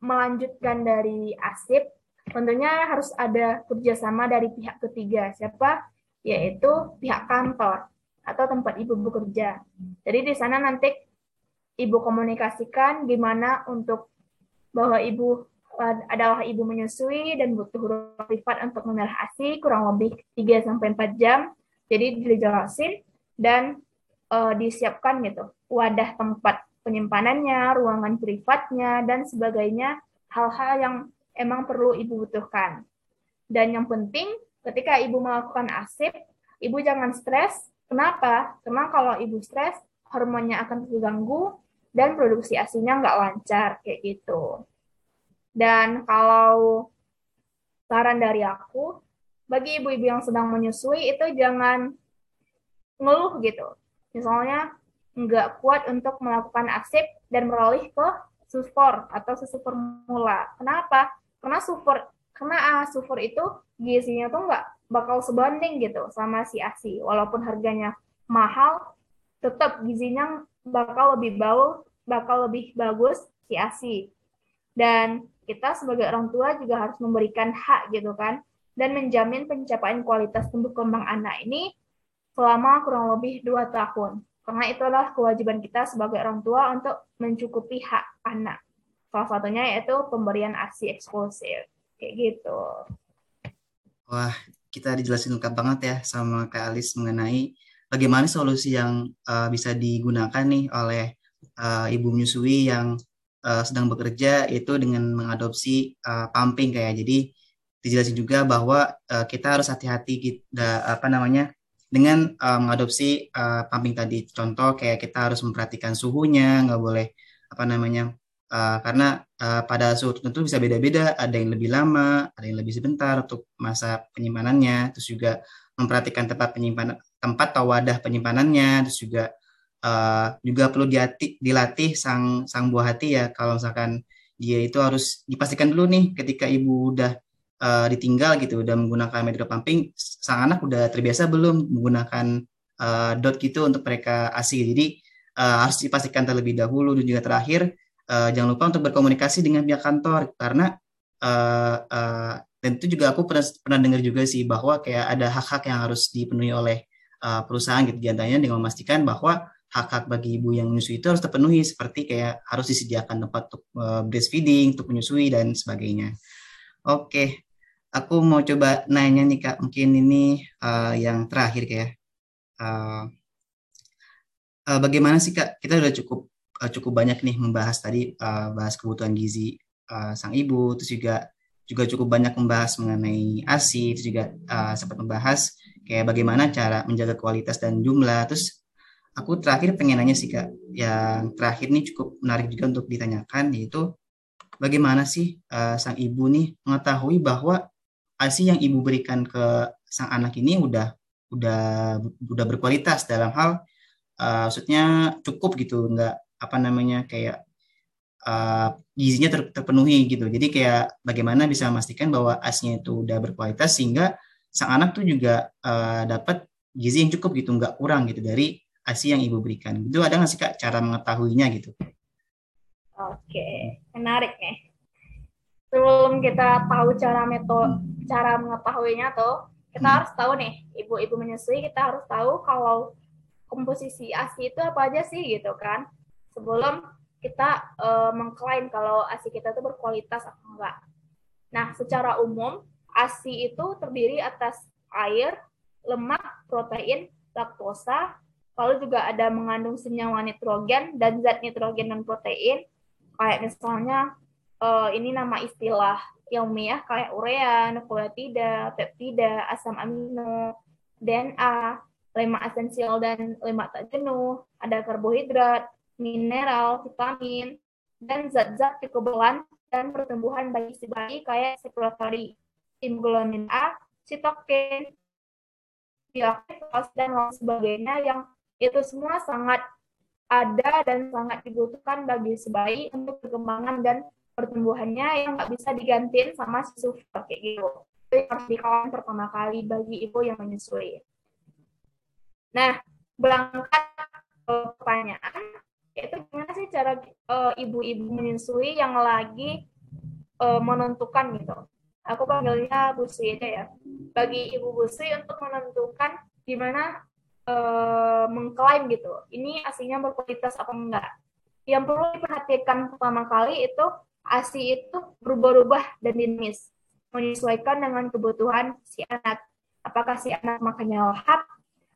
melanjutkan dari ASIP, tentunya harus ada kerjasama dari pihak ketiga. Siapa? Yaitu pihak kantor atau tempat ibu bekerja. Jadi di sana nanti ibu komunikasikan gimana untuk bahwa ibu adalah ibu menyusui dan butuh ruang privat untuk memerah ASI kurang lebih 3 sampai 4 jam. Jadi dijelasin dan uh, disiapkan gitu wadah tempat penyimpanannya, ruangan privatnya, dan sebagainya, hal-hal yang emang perlu ibu butuhkan. Dan yang penting, ketika ibu melakukan asip, ibu jangan stres. Kenapa? Karena kalau ibu stres, hormonnya akan terganggu dan produksi asinya nggak lancar, kayak gitu. Dan kalau saran dari aku, bagi ibu-ibu yang sedang menyusui itu jangan ngeluh gitu. Misalnya, nggak kuat untuk melakukan asip dan beralih ke sulfur atau susu formula. Kenapa? Karena sulfur karena uh, sulfur itu gizinya tuh nggak bakal sebanding gitu sama si ASI. Walaupun harganya mahal, tetap gizinya bakal lebih bau, bakal lebih bagus si ASI. Dan kita sebagai orang tua juga harus memberikan hak gitu kan dan menjamin pencapaian kualitas tumbuh kembang anak ini selama kurang lebih dua tahun. Karena itulah kewajiban kita sebagai orang tua untuk mencukupi hak anak. Salah satunya yaitu pemberian ASI eksklusif. Kayak gitu. Wah, kita dijelasin lengkap banget ya sama Kak Alis mengenai bagaimana solusi yang uh, bisa digunakan nih oleh uh, ibu menyusui yang uh, sedang bekerja itu dengan mengadopsi uh, pumping kayak jadi dijelasin juga bahwa uh, kita harus hati-hati kita apa namanya dengan uh, mengadopsi uh, pumping tadi contoh kayak kita harus memperhatikan suhunya nggak boleh apa namanya uh, karena uh, pada suhu tertentu bisa beda-beda. Ada yang lebih lama ada yang lebih sebentar untuk masa penyimpanannya. Terus juga memperhatikan tempat penyimpanan tempat atau wadah penyimpanannya. Terus juga uh, juga perlu dilatih, dilatih sang sang buah hati ya. Kalau misalkan dia itu harus dipastikan dulu nih ketika ibu udah uh, ditinggal gitu udah menggunakan metode pumping sang anak udah terbiasa belum menggunakan uh, dot gitu untuk mereka asli jadi uh, harus dipastikan terlebih dahulu dan juga terakhir uh, jangan lupa untuk berkomunikasi dengan pihak kantor karena uh, uh, dan itu juga aku pernah pernah dengar juga sih bahwa kayak ada hak-hak yang harus dipenuhi oleh uh, perusahaan gitu di antaranya dengan memastikan bahwa hak-hak bagi ibu yang menyusui itu harus terpenuhi seperti kayak harus disediakan tempat untuk uh, breastfeeding, untuk menyusui dan sebagainya. Oke, aku mau coba nanya nih kak, mungkin ini uh, yang terakhir kayak uh, uh, bagaimana sih kak? Kita udah cukup uh, cukup banyak nih membahas tadi uh, bahas kebutuhan gizi uh, sang ibu, terus juga juga cukup banyak membahas mengenai ASI, terus juga uh, sempat membahas kayak bagaimana cara menjaga kualitas dan jumlah. Terus aku terakhir pengen nanya sih kak, yang terakhir nih cukup menarik juga untuk ditanyakan yaitu bagaimana sih uh, sang ibu nih mengetahui bahwa ASI yang ibu berikan ke sang anak ini udah udah udah berkualitas dalam hal uh, maksudnya cukup gitu nggak apa namanya kayak uh, gizinya ter, terpenuhi gitu. Jadi kayak bagaimana bisa memastikan bahwa asinya itu udah berkualitas sehingga sang anak tuh juga uh, dapat gizi yang cukup gitu nggak kurang gitu dari asi yang ibu berikan. Itu ada nggak sih kak cara mengetahuinya gitu? Oke menarik ya sebelum kita tahu cara metode cara mengetahuinya tuh kita hmm. harus tahu nih ibu-ibu menyusui kita harus tahu kalau komposisi ASI itu apa aja sih gitu kan sebelum kita uh, mengklaim kalau ASI kita itu berkualitas atau enggak. Nah, secara umum ASI itu terdiri atas air, lemak, protein, laktosa, lalu juga ada mengandung senyawa nitrogen dan zat nitrogen dan protein, kayak misalnya uh, ini nama istilah ilmiah kayak urea, nukleotida, peptida, asam amino, DNA, lemak esensial dan lemak tak jenuh, ada karbohidrat, mineral, vitamin, dan zat-zat kekebalan dan pertumbuhan bayi si bayi kayak sekretari, hemoglobin A, sitokin, bioaktivitas, dan lain sebagainya yang itu semua sangat ada dan sangat dibutuhkan bagi si bayi untuk perkembangan dan pertumbuhannya yang nggak bisa digantiin sama susu kayak gitu. Itu harus dikawan pertama kali bagi ibu yang menyusui. Nah, berangkat ke pertanyaan, itu gimana sih cara uh, ibu-ibu menyusui yang lagi uh, menentukan gitu? Aku panggilnya busui aja ya. Bagi ibu busui untuk menentukan gimana uh, mengklaim gitu ini asinya berkualitas apa enggak. Yang perlu diperhatikan pertama kali itu asi itu berubah-ubah dan dinamis menyesuaikan dengan kebutuhan si anak. Apakah si anak makannya lahap?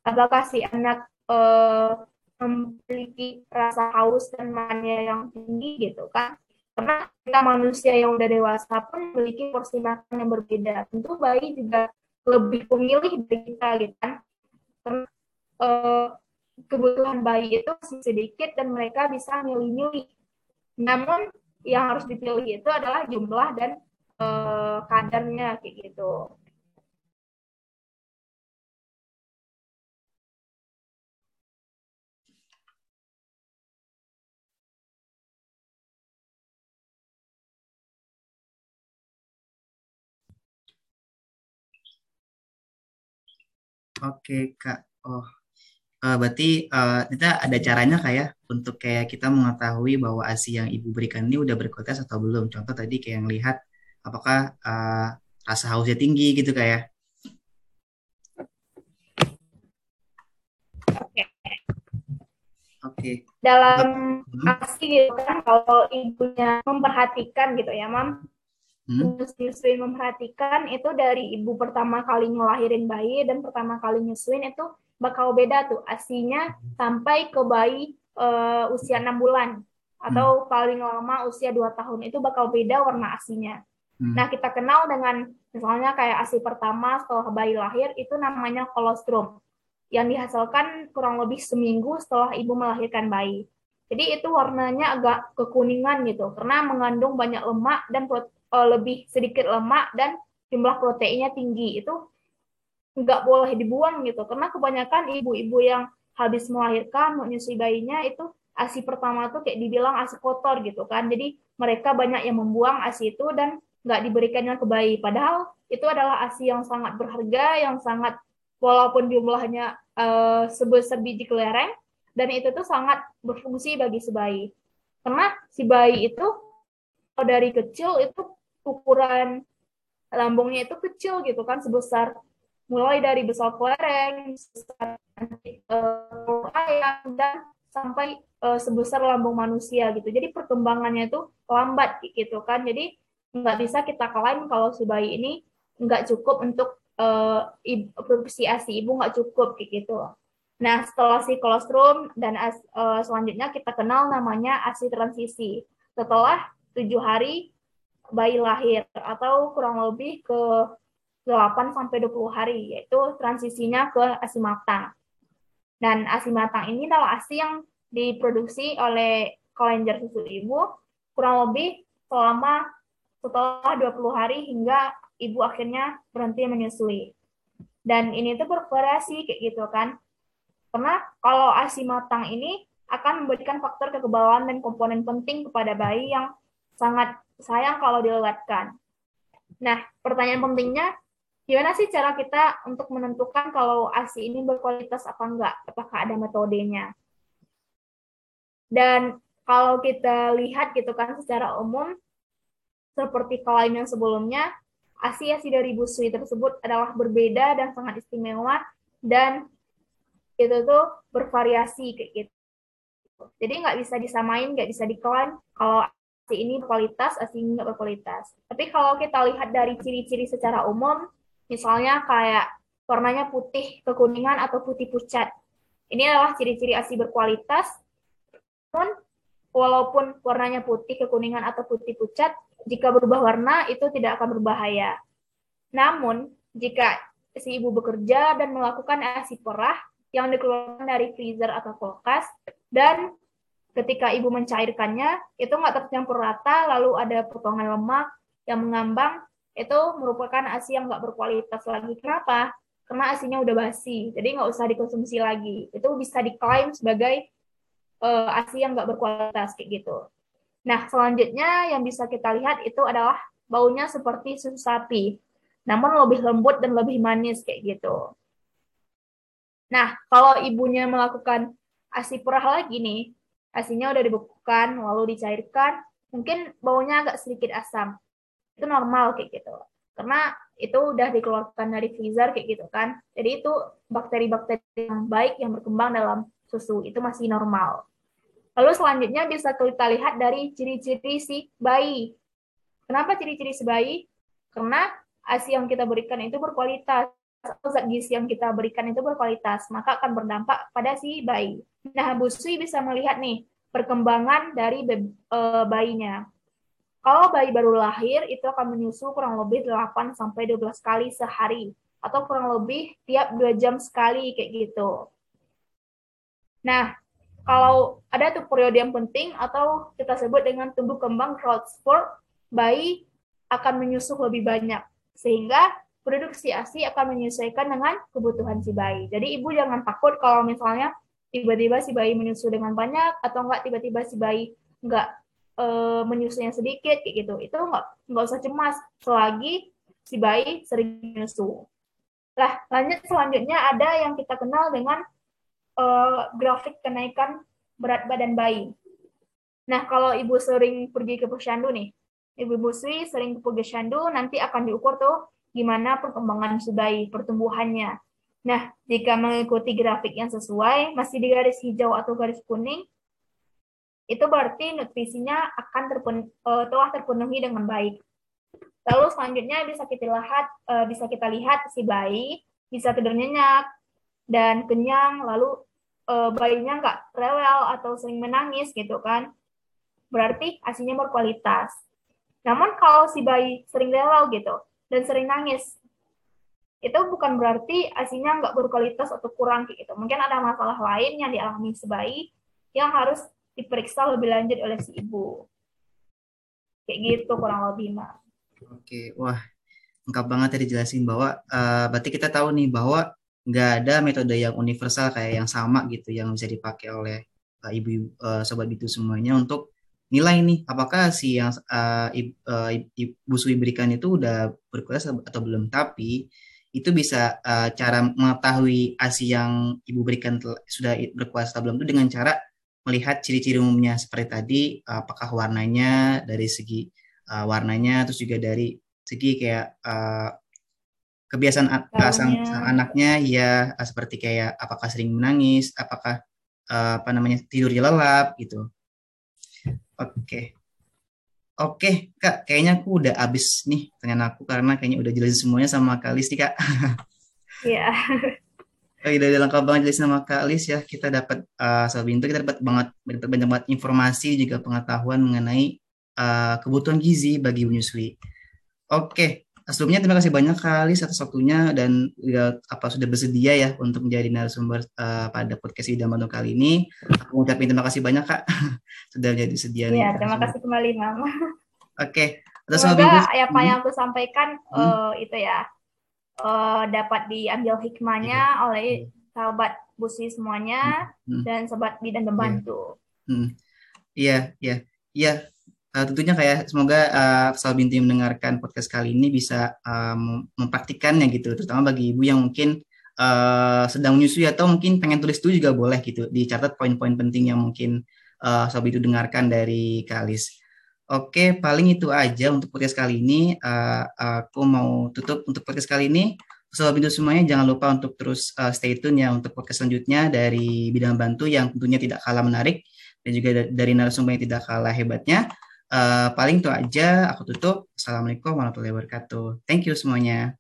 Apakah si anak uh, memiliki rasa haus dan mania yang tinggi gitu kan. Karena kita manusia yang udah dewasa pun memiliki porsi makan yang berbeda. Tentu bayi juga lebih pemilih dari kita gitu kan. Karena uh, kebutuhan bayi itu masih sedikit dan mereka bisa milih-milih. Namun yang harus dipilih itu adalah jumlah dan uh, kadarnya kayak gitu Oke Kak. Oh, uh, berarti uh, kita ada caranya kayak ya untuk kayak kita mengetahui bahwa ASI yang ibu berikan ini udah berkualitas atau belum. Contoh tadi kayak yang lihat apakah uh, rasa hausnya tinggi gitu kayak. Ya? Oke. Oke. Dalam hmm. ASI gitu kan kalau ibunya memperhatikan gitu ya, Mam hmm? nyusuin memperhatikan itu dari ibu pertama kali ngelahirin bayi dan pertama kali nyusuin itu bakal beda tuh asinya sampai ke bayi uh, usia enam bulan atau hmm. paling lama usia dua tahun itu bakal beda warna asinya. Hmm. Nah kita kenal dengan misalnya kayak asi pertama setelah bayi lahir itu namanya kolostrum yang dihasilkan kurang lebih seminggu setelah ibu melahirkan bayi. Jadi itu warnanya agak kekuningan gitu karena mengandung banyak lemak dan uh, lebih sedikit lemak dan jumlah proteinnya tinggi. Itu nggak boleh dibuang gitu. Karena kebanyakan ibu-ibu yang habis melahirkan menyusui bayinya itu asi pertama tuh kayak dibilang asi kotor gitu kan. Jadi mereka banyak yang membuang asi itu dan nggak diberikannya ke bayi. Padahal itu adalah asi yang sangat berharga yang sangat walaupun jumlahnya uh, sebesar biji kelereng dan itu tuh sangat berfungsi bagi si bayi. Karena si bayi itu dari kecil itu ukuran lambungnya itu kecil gitu kan sebesar mulai dari besar kelereng, sebesar uh, ayam dan sampai uh, sebesar lambung manusia gitu. Jadi perkembangannya itu lambat gitu kan. Jadi nggak bisa kita klaim kalau si bayi ini nggak cukup untuk uh, produksi ASI ibu nggak cukup gitu. Nah setelah si kolostrum dan uh, selanjutnya kita kenal namanya ASI transisi. Setelah tujuh hari bayi lahir atau kurang lebih ke 8 sampai 20 hari yaitu transisinya ke ASI matang. Dan ASI matang ini adalah ASI yang diproduksi oleh kelenjar susu ibu kurang lebih selama setelah 20 hari hingga ibu akhirnya berhenti menyusui. Dan ini tuh bervariasi kayak gitu kan. Karena kalau ASI matang ini akan memberikan faktor kekebalan dan komponen penting kepada bayi yang sangat sayang kalau dilewatkan. Nah, pertanyaan pentingnya, gimana sih cara kita untuk menentukan kalau ASI ini berkualitas apa enggak? Apakah ada metodenya? Dan kalau kita lihat gitu kan secara umum, seperti klaim yang sebelumnya, ASI-ASI dari busui tersebut adalah berbeda dan sangat istimewa dan itu tuh bervariasi kayak gitu. Jadi nggak bisa disamain, nggak bisa diklaim kalau ASI ini berkualitas, ASI ini nggak berkualitas. Tapi kalau kita lihat dari ciri-ciri secara umum, misalnya kayak warnanya putih kekuningan atau putih pucat. Ini adalah ciri-ciri ASI berkualitas. Namun, walaupun warnanya putih kekuningan atau putih pucat, jika berubah warna itu tidak akan berbahaya. Namun, jika si ibu bekerja dan melakukan ASI perah yang dikeluarkan dari freezer atau kulkas, dan ketika ibu mencairkannya itu nggak tercampur rata lalu ada potongan lemak yang mengambang itu merupakan ASI yang nggak berkualitas lagi. Kenapa? Karena asinya udah basi jadi nggak usah dikonsumsi lagi. Itu bisa diklaim sebagai uh, asi yang nggak berkualitas kayak gitu. Nah selanjutnya yang bisa kita lihat itu adalah baunya seperti susu sapi namun lebih lembut dan lebih manis kayak gitu. Nah kalau ibunya melakukan asi perah lagi nih asinya udah dibekukan lalu dicairkan mungkin baunya agak sedikit asam. Itu normal kayak gitu. Karena itu udah dikeluarkan dari freezer kayak gitu kan. Jadi itu bakteri-bakteri yang baik yang berkembang dalam susu itu masih normal. Lalu selanjutnya bisa kita lihat dari ciri-ciri si bayi. Kenapa ciri-ciri si bayi? Karena asi yang kita berikan itu berkualitas zat gizi yang kita berikan itu berkualitas, maka akan berdampak pada si bayi. Nah, Bu Sui bisa melihat nih perkembangan dari e, bayinya. Kalau bayi baru lahir, itu akan menyusu kurang lebih 8 sampai 12 kali sehari atau kurang lebih tiap 2 jam sekali kayak gitu. Nah, kalau ada tuh periode yang penting atau kita sebut dengan tumbuh kembang growth spurt, bayi akan menyusu lebih banyak sehingga produksi ASI akan menyesuaikan dengan kebutuhan si bayi. Jadi ibu jangan takut kalau misalnya tiba-tiba si bayi menyusu dengan banyak atau enggak tiba-tiba si bayi enggak e, menyusunya sedikit kayak gitu. Itu enggak enggak usah cemas selagi si bayi sering menyusu. Lah, lanjut selanjutnya ada yang kita kenal dengan e, grafik kenaikan berat badan bayi. Nah, kalau ibu sering pergi ke posyandu nih, ibu busui sering ke posyandu nanti akan diukur tuh gimana perkembangan si bayi, pertumbuhannya. Nah, jika mengikuti grafik yang sesuai, masih di garis hijau atau garis kuning, itu berarti nutrisinya akan terpen, uh, telah terpenuhi dengan baik. Lalu selanjutnya bisa kita lihat, uh, bisa kita lihat si bayi bisa tidur nyenyak dan kenyang, lalu uh, bayinya nggak rewel atau sering menangis gitu kan. Berarti asinya berkualitas. Namun kalau si bayi sering rewel gitu, dan sering nangis itu bukan berarti asinya nggak berkualitas atau kurang gitu. Mungkin ada masalah lain yang dialami si bayi yang harus diperiksa lebih lanjut oleh si ibu. Kayak gitu kurang lebih, Mak. Oke, wah lengkap banget tadi jelasin bahwa uh, berarti kita tahu nih bahwa nggak ada metode yang universal kayak yang sama gitu yang bisa dipakai oleh uh, ibu uh, sobat itu semuanya untuk nilai nih apakah si yang uh, uh, Ibu Sui berikan itu udah berkualitas atau belum. Tapi itu bisa uh, cara mengetahui ASI yang Ibu berikan sudah berkualitas atau belum itu dengan cara melihat ciri-ciri umumnya seperti tadi apakah warnanya dari segi uh, warnanya terus juga dari segi kayak uh, kebiasaan sang, sang anaknya ya seperti kayak apakah sering menangis apakah uh, apa namanya tidurnya lelap gitu Oke. Oke, Kak, kayaknya aku udah abis nih dengan aku karena kayaknya udah jelasin semuanya sama Kak Lis nih, Kak. Iya. Yeah. udah, udah lengkap banget jelasin sama Kak Lis ya. Kita dapat uh, soal bintu, kita dapat banget banyak banget informasi juga pengetahuan mengenai uh, kebutuhan gizi bagi menyusui. Oke, sebelumnya terima kasih banyak kali atas waktunya dan ya, apa sudah bersedia ya untuk menjadi narasumber uh, pada podcast Ida Bandung kali ini. Aku ucapin terima kasih banyak kak (laughs) sudah jadi sedia. Iya, terima kasih kembali Mama. (laughs) Oke. Okay. Semoga apa yang aku sampaikan hmm. uh, itu ya uh, dapat diambil hikmahnya hmm. oleh sahabat busi semuanya hmm. dan sobat bidan membantu. Iya, iya, iya uh, tentunya kayak semoga uh, Salbinti mendengarkan podcast kali ini bisa um, mempraktikannya gitu, terutama bagi ibu yang mungkin uh, sedang menyusui atau mungkin pengen tulis itu juga boleh gitu, dicatat poin-poin penting yang mungkin uh, Salbinti dengarkan dari Kalis. Oke, paling itu aja untuk podcast kali ini. Uh, aku mau tutup untuk podcast kali ini. Sobat Bintu semuanya jangan lupa untuk terus uh, stay tune ya untuk podcast selanjutnya dari bidang bantu yang tentunya tidak kalah menarik dan juga dari narasumber yang tidak kalah hebatnya. Uh, paling itu aja, aku tutup. Assalamualaikum warahmatullahi wabarakatuh. Thank you semuanya.